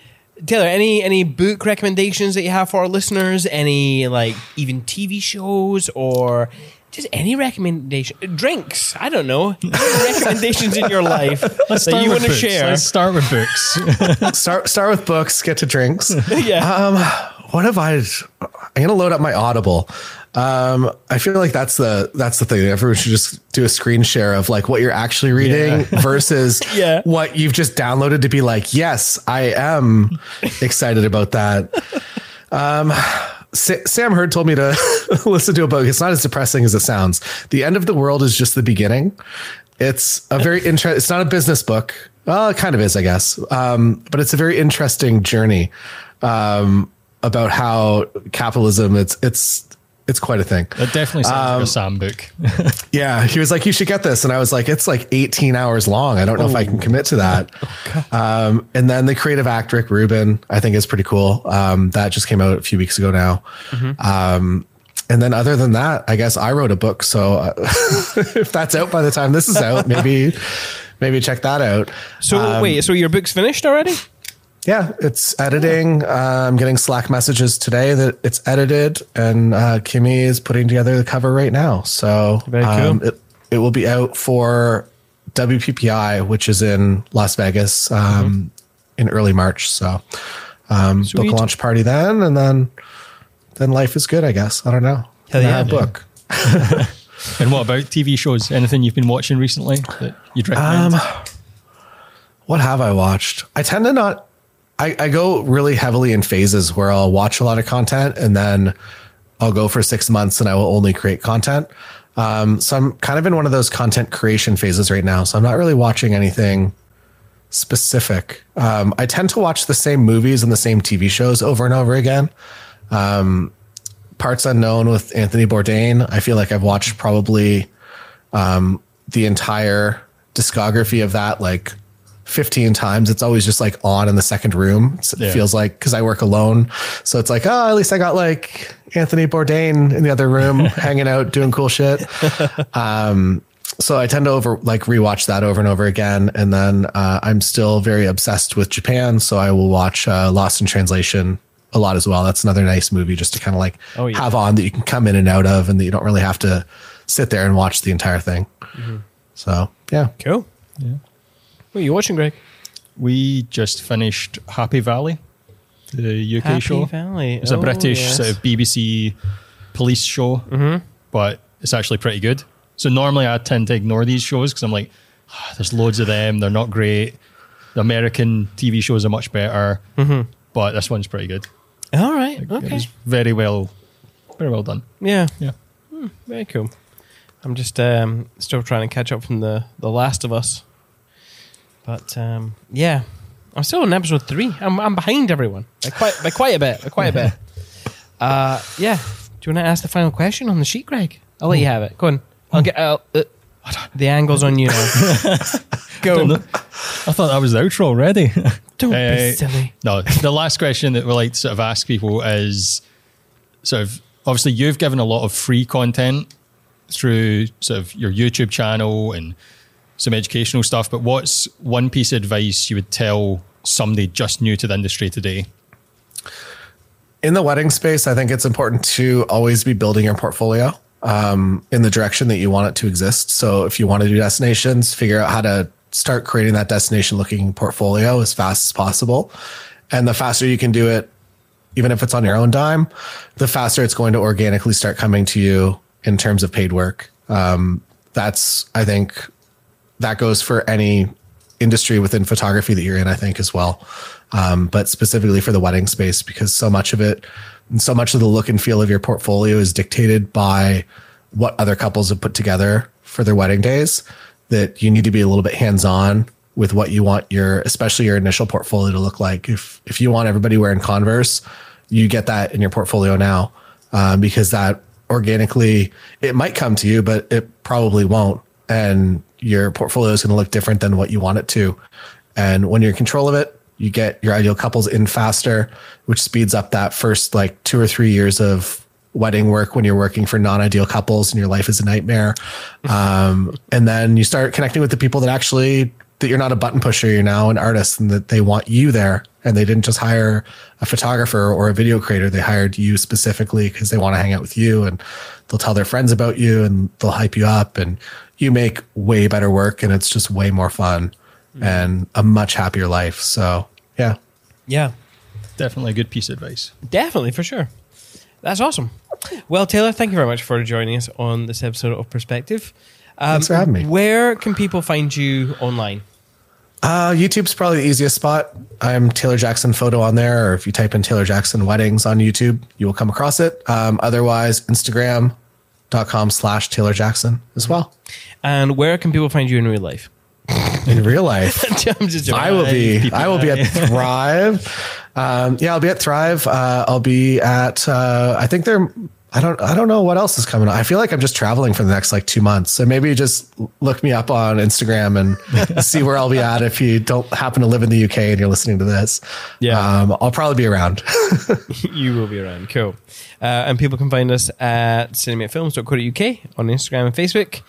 Speaker 2: Taylor, any any book recommendations that you have for our listeners? Any like even TV shows or just any recommendation? Drinks? I don't know. Any recommendations in your life
Speaker 3: Let's
Speaker 2: that you want to
Speaker 3: books.
Speaker 2: share?
Speaker 3: Let's start with books.
Speaker 4: start start with books, get to drinks.
Speaker 2: yeah.
Speaker 4: what have I? I'm gonna load up my Audible. Um, I feel like that's the that's the thing. Everyone should just do a screen share of like what you're actually reading versus
Speaker 2: Yeah.
Speaker 4: what you've just downloaded to be like, yes, I am excited about that. Um, Sa- Sam Hurd told me to listen to a book. It's not as depressing as it sounds. The end of the world is just the beginning. It's a very interesting. It's not a business book. Well, it kind of is, I guess. Um, but it's a very interesting journey um, about how capitalism. It's it's it's quite a thing.
Speaker 3: That definitely sounds
Speaker 2: Um,
Speaker 3: like a Sam book.
Speaker 4: Yeah, he was like, "You should get this," and I was like, "It's like 18 hours long. I don't know if I can commit to that." Um, and then the creative act, Rick Rubin, I think is pretty cool. Um, that just came out a few weeks ago now. Um, and then other than that, I guess I wrote a book. So uh, if that's out by the time this is out, maybe maybe check that out.
Speaker 2: So
Speaker 3: um,
Speaker 2: wait, so your book's finished already?
Speaker 4: Yeah, it's editing. Uh, I'm getting Slack messages today that it's edited, and uh, Kimmy is putting together the cover right now. So
Speaker 2: cool.
Speaker 4: um, it, it will be out for WPPI, which is in Las Vegas um, in early March. So um, book launch party then, and then then life is good. I guess I don't know.
Speaker 2: Hell yeah.
Speaker 4: book.
Speaker 3: and what about TV shows? Anything you've been watching recently that you'd recommend?
Speaker 2: Um,
Speaker 4: What have I watched? I tend to not. I, I go really heavily in phases where I'll watch a lot of content and then I'll go for six months and I will only create content. Um, so I'm kind of in one of those content creation phases right now. So I'm not really watching anything specific. Um, I tend to watch the same movies and the same TV shows over and over again. Um, Parts Unknown with Anthony Bourdain. I feel like I've watched probably um, the entire discography of that like 15 times. It's always just like on in the second room. It's- It
Speaker 3: Yeah.
Speaker 4: feels like because I work alone. So it's like, oh, at least I got like Anthony Bourdain in the other room hanging out doing cool shit. Um, so I tend to over like rewatch that over and over again. And then uh, I'm still very obsessed with Japan. So I will watch uh, Lost in Translation a lot as well. That's another nice movie just to kind of like
Speaker 2: Oh, yeah.
Speaker 4: have on that you can come in and out of and that you don't really have to sit there and watch the entire thing.
Speaker 2: Mm-hmm.
Speaker 4: So yeah.
Speaker 2: Cool. Yeah. What are you watching, Greg?
Speaker 3: we just finished Happy Valley, the UK
Speaker 2: Happy
Speaker 3: show.
Speaker 2: Valley.
Speaker 3: It's a
Speaker 2: Oh,
Speaker 3: British
Speaker 2: yes.
Speaker 3: sort of BBC police show, but it's actually pretty good. So normally I tend to ignore these shows because I'm like, "Ah, there's loads of them. They're not great. The American TV shows are much better, but this one's pretty good.
Speaker 2: All right.
Speaker 3: It
Speaker 2: Okay.
Speaker 3: was very well, very well done.
Speaker 2: Yeah.
Speaker 3: Yeah.
Speaker 2: Very cool. I'm just um, still trying to catch up from the the Last of Us, but um, yeah, I'm still on episode three. I'm I'm behind everyone by quite by quite a bit. By quite a bit. Uh, yeah. Do you want to ask the final question on the sheet, Greg? I'll let you have it. Go on. I'll get out. Uh, the angle's on you now. Go.
Speaker 3: I thought that was the outro already.
Speaker 2: Don't be
Speaker 3: Uh,
Speaker 2: silly.
Speaker 3: No, the last question that we like to sort of ask people is sort of obviously you've given a lot of free content through sort of your YouTube channel and some educational stuff, but what's one piece of advice you would tell somebody just new to the industry today?
Speaker 4: in the wedding space, I think it's important to always be building your portfolio um, in the direction that you want it to exist. So if you want to do destinations, figure out how to start creating that destination looking portfolio as fast as possible. And the faster you can do it, even if it's on your own dime, the faster it's going to organically start coming to you in terms of paid work. Um, that's, I think, that goes for any industry within photography that you're in, I think, as well. Um, but specifically for the wedding space, because so much of it, and so much of the look and feel of your portfolio is dictated by what other couples have put together for their wedding days, that you need to be a little bit hands on with what you want your, especially your initial portfolio to look like. If if you want everybody wearing Converse, you get that in your portfolio now, um, because that organically it might come to you, but it probably won't, and your portfolio is going to look different than what you want it to. And when you're in control of it, you get your ideal couples in faster, which speeds up that first like two or three years of
Speaker 6: wedding work when you're working for non-ideal couples and your life is a nightmare. Um, and then you start connecting with the people that actually that you're not a button pusher, you're now an artist and that they want you there. And they didn't just hire a photographer or a video creator. They hired you specifically because they want to hang out with you and they'll tell their friends about you and they'll hype you up and you make way better work and it's just way more fun and a much happier life. So yeah.
Speaker 2: Yeah,
Speaker 3: Definitely a good piece of advice.
Speaker 2: definitely for sure. That's awesome. Well, Taylor, thank you very much for joining us on this episode of Perspective. Um,
Speaker 6: Thanks for having me.
Speaker 2: Where can people find you online?
Speaker 6: Uh, YouTube's probably the easiest spot. I'm Taylor Jackson photo on there, or if you type in Taylor Jackson weddings on YouTube, you will come across it. Um, otherwise, Instagram.com slash Taylor Jackson as well.
Speaker 2: And where can people find you in real life?
Speaker 6: In real life. I will be. I will be at Thrive. Um, yeah, I'll be at Thrive. Uh, I'll be at. Uh, I think they're. I don't. I don't know what else is coming. up. I feel like I'm just traveling for the next like two months. So maybe just look me up on Instagram and see where I'll be at if you don't happen to live in the UK and you're listening to this.
Speaker 2: Yeah.
Speaker 6: um, I'll probably be around.
Speaker 2: you will be around. Cool. Uh, and people can find us at cinematefilms.co.uk on Instagram and Facebook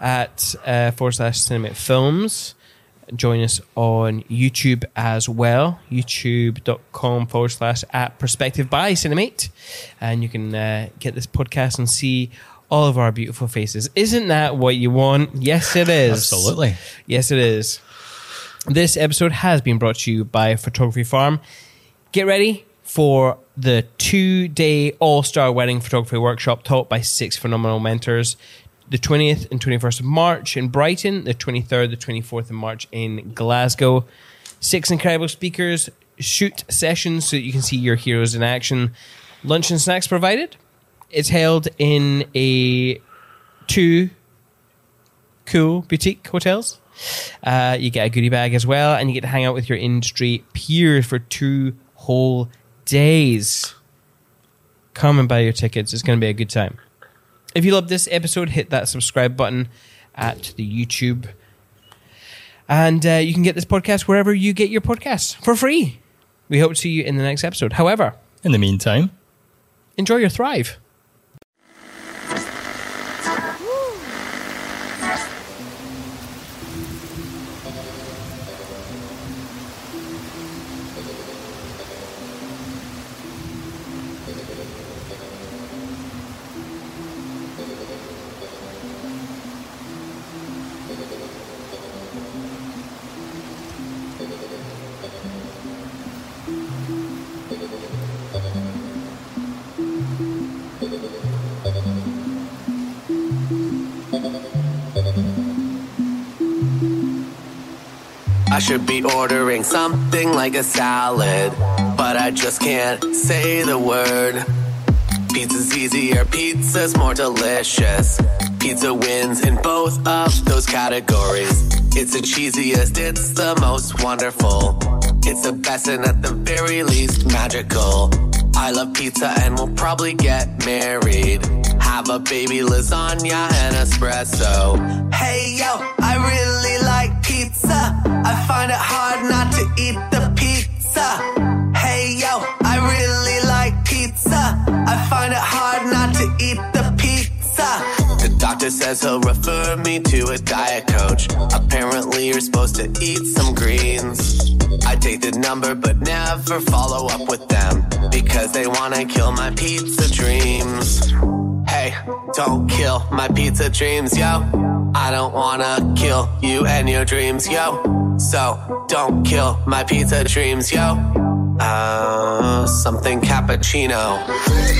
Speaker 2: at uh, forward slash cinematefilms. Join us on YouTube as well, youtube.com forward slash at perspective by Cinemate. And you can uh, get this podcast and see all of our beautiful faces. Isn't that what you want? Yes, it is.
Speaker 3: Absolutely.
Speaker 2: Yes, it is. This episode has been brought to you by Photography Farm. Get ready for the two day all star wedding photography workshop taught by six phenomenal mentors. The 20th and 21st of March in Brighton, the 23rd, the 24th of March in Glasgow. Six incredible speakers, shoot sessions so you can see your heroes in action. Lunch and snacks provided. It's held in a two cool boutique hotels. Uh, you get a goodie bag as well, and you get to hang out with your industry peers for two whole days. Come and buy your tickets. It's going to be a good time. If you love this episode, hit that subscribe button at the YouTube. And uh, you can get this podcast wherever you get your podcasts for free. We hope to see you in the next episode. However,
Speaker 3: In the meantime,
Speaker 2: enjoy your Thrive.
Speaker 4: I should be ordering something like a salad, but I just can't say the word. Pizza's easier, pizza's more delicious. Pizza wins in both of those categories. It's the cheesiest, it's the most wonderful. It's the best and at the very least magical. I love pizza and we'll probably get married. Have a baby lasagna and espresso. Hey yo, I really like pizza. I find it hard not to eat the pizza. Hey yo, I really like pizza. I find it hard not to eat the pizza. The doctor says he'll refer me to a diet coach. Apparently, you're supposed to eat some greens. I take the number but never follow up with them because they wanna kill my pizza dreams. Don't kill my pizza dreams, yo. I don't wanna kill you and your dreams, yo. So don't kill my pizza dreams, yo. Uh, something cappuccino.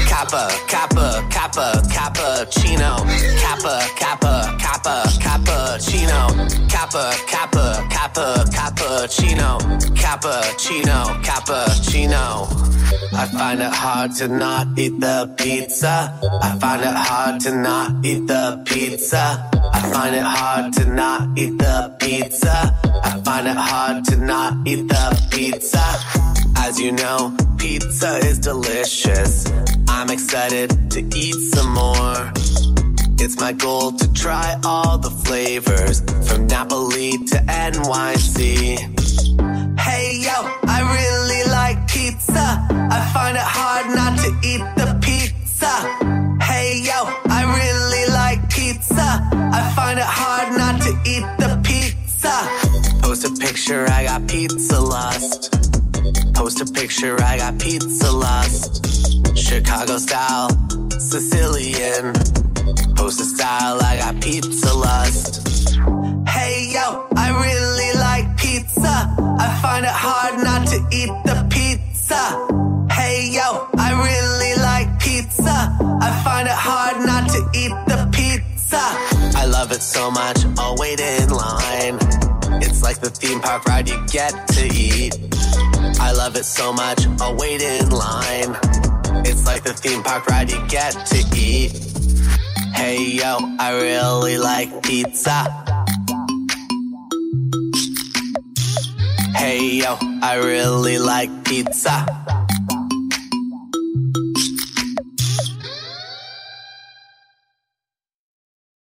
Speaker 4: Kappa, kappa, kappa, cappuccino. Kappa, kappa, kappa, cappuccino. Kappa, kappa, kappa, cappuccino. Cappuccino, cappuccino. I find it hard to not eat the pizza. I find it hard to not eat the pizza. I find it hard to not eat the pizza. I find it hard to not eat the pizza. As you know, pizza is delicious. I'm excited to eat some more. It's my goal to try all the flavors from Napoli to NYC. Hey yo, I really like pizza. I find it hard not to eat the pizza. Hey yo, I really like pizza. I find it hard not to eat the pizza. Post a picture, I got pizza lust. Post a picture, I got pizza lust. Chicago style, Sicilian. Post a style, I got pizza lust. Hey yo, I really like pizza. I find it hard not to eat the pizza. Hey yo, I really like pizza. I find it hard not to eat the pizza. I love it so much, I'll wait in line. It's like the theme park ride you get to eat. I love it so much, I'll wait in line. It's like the theme park ride you get to eat. Hey yo, I really like pizza. Hey yo, I really like pizza.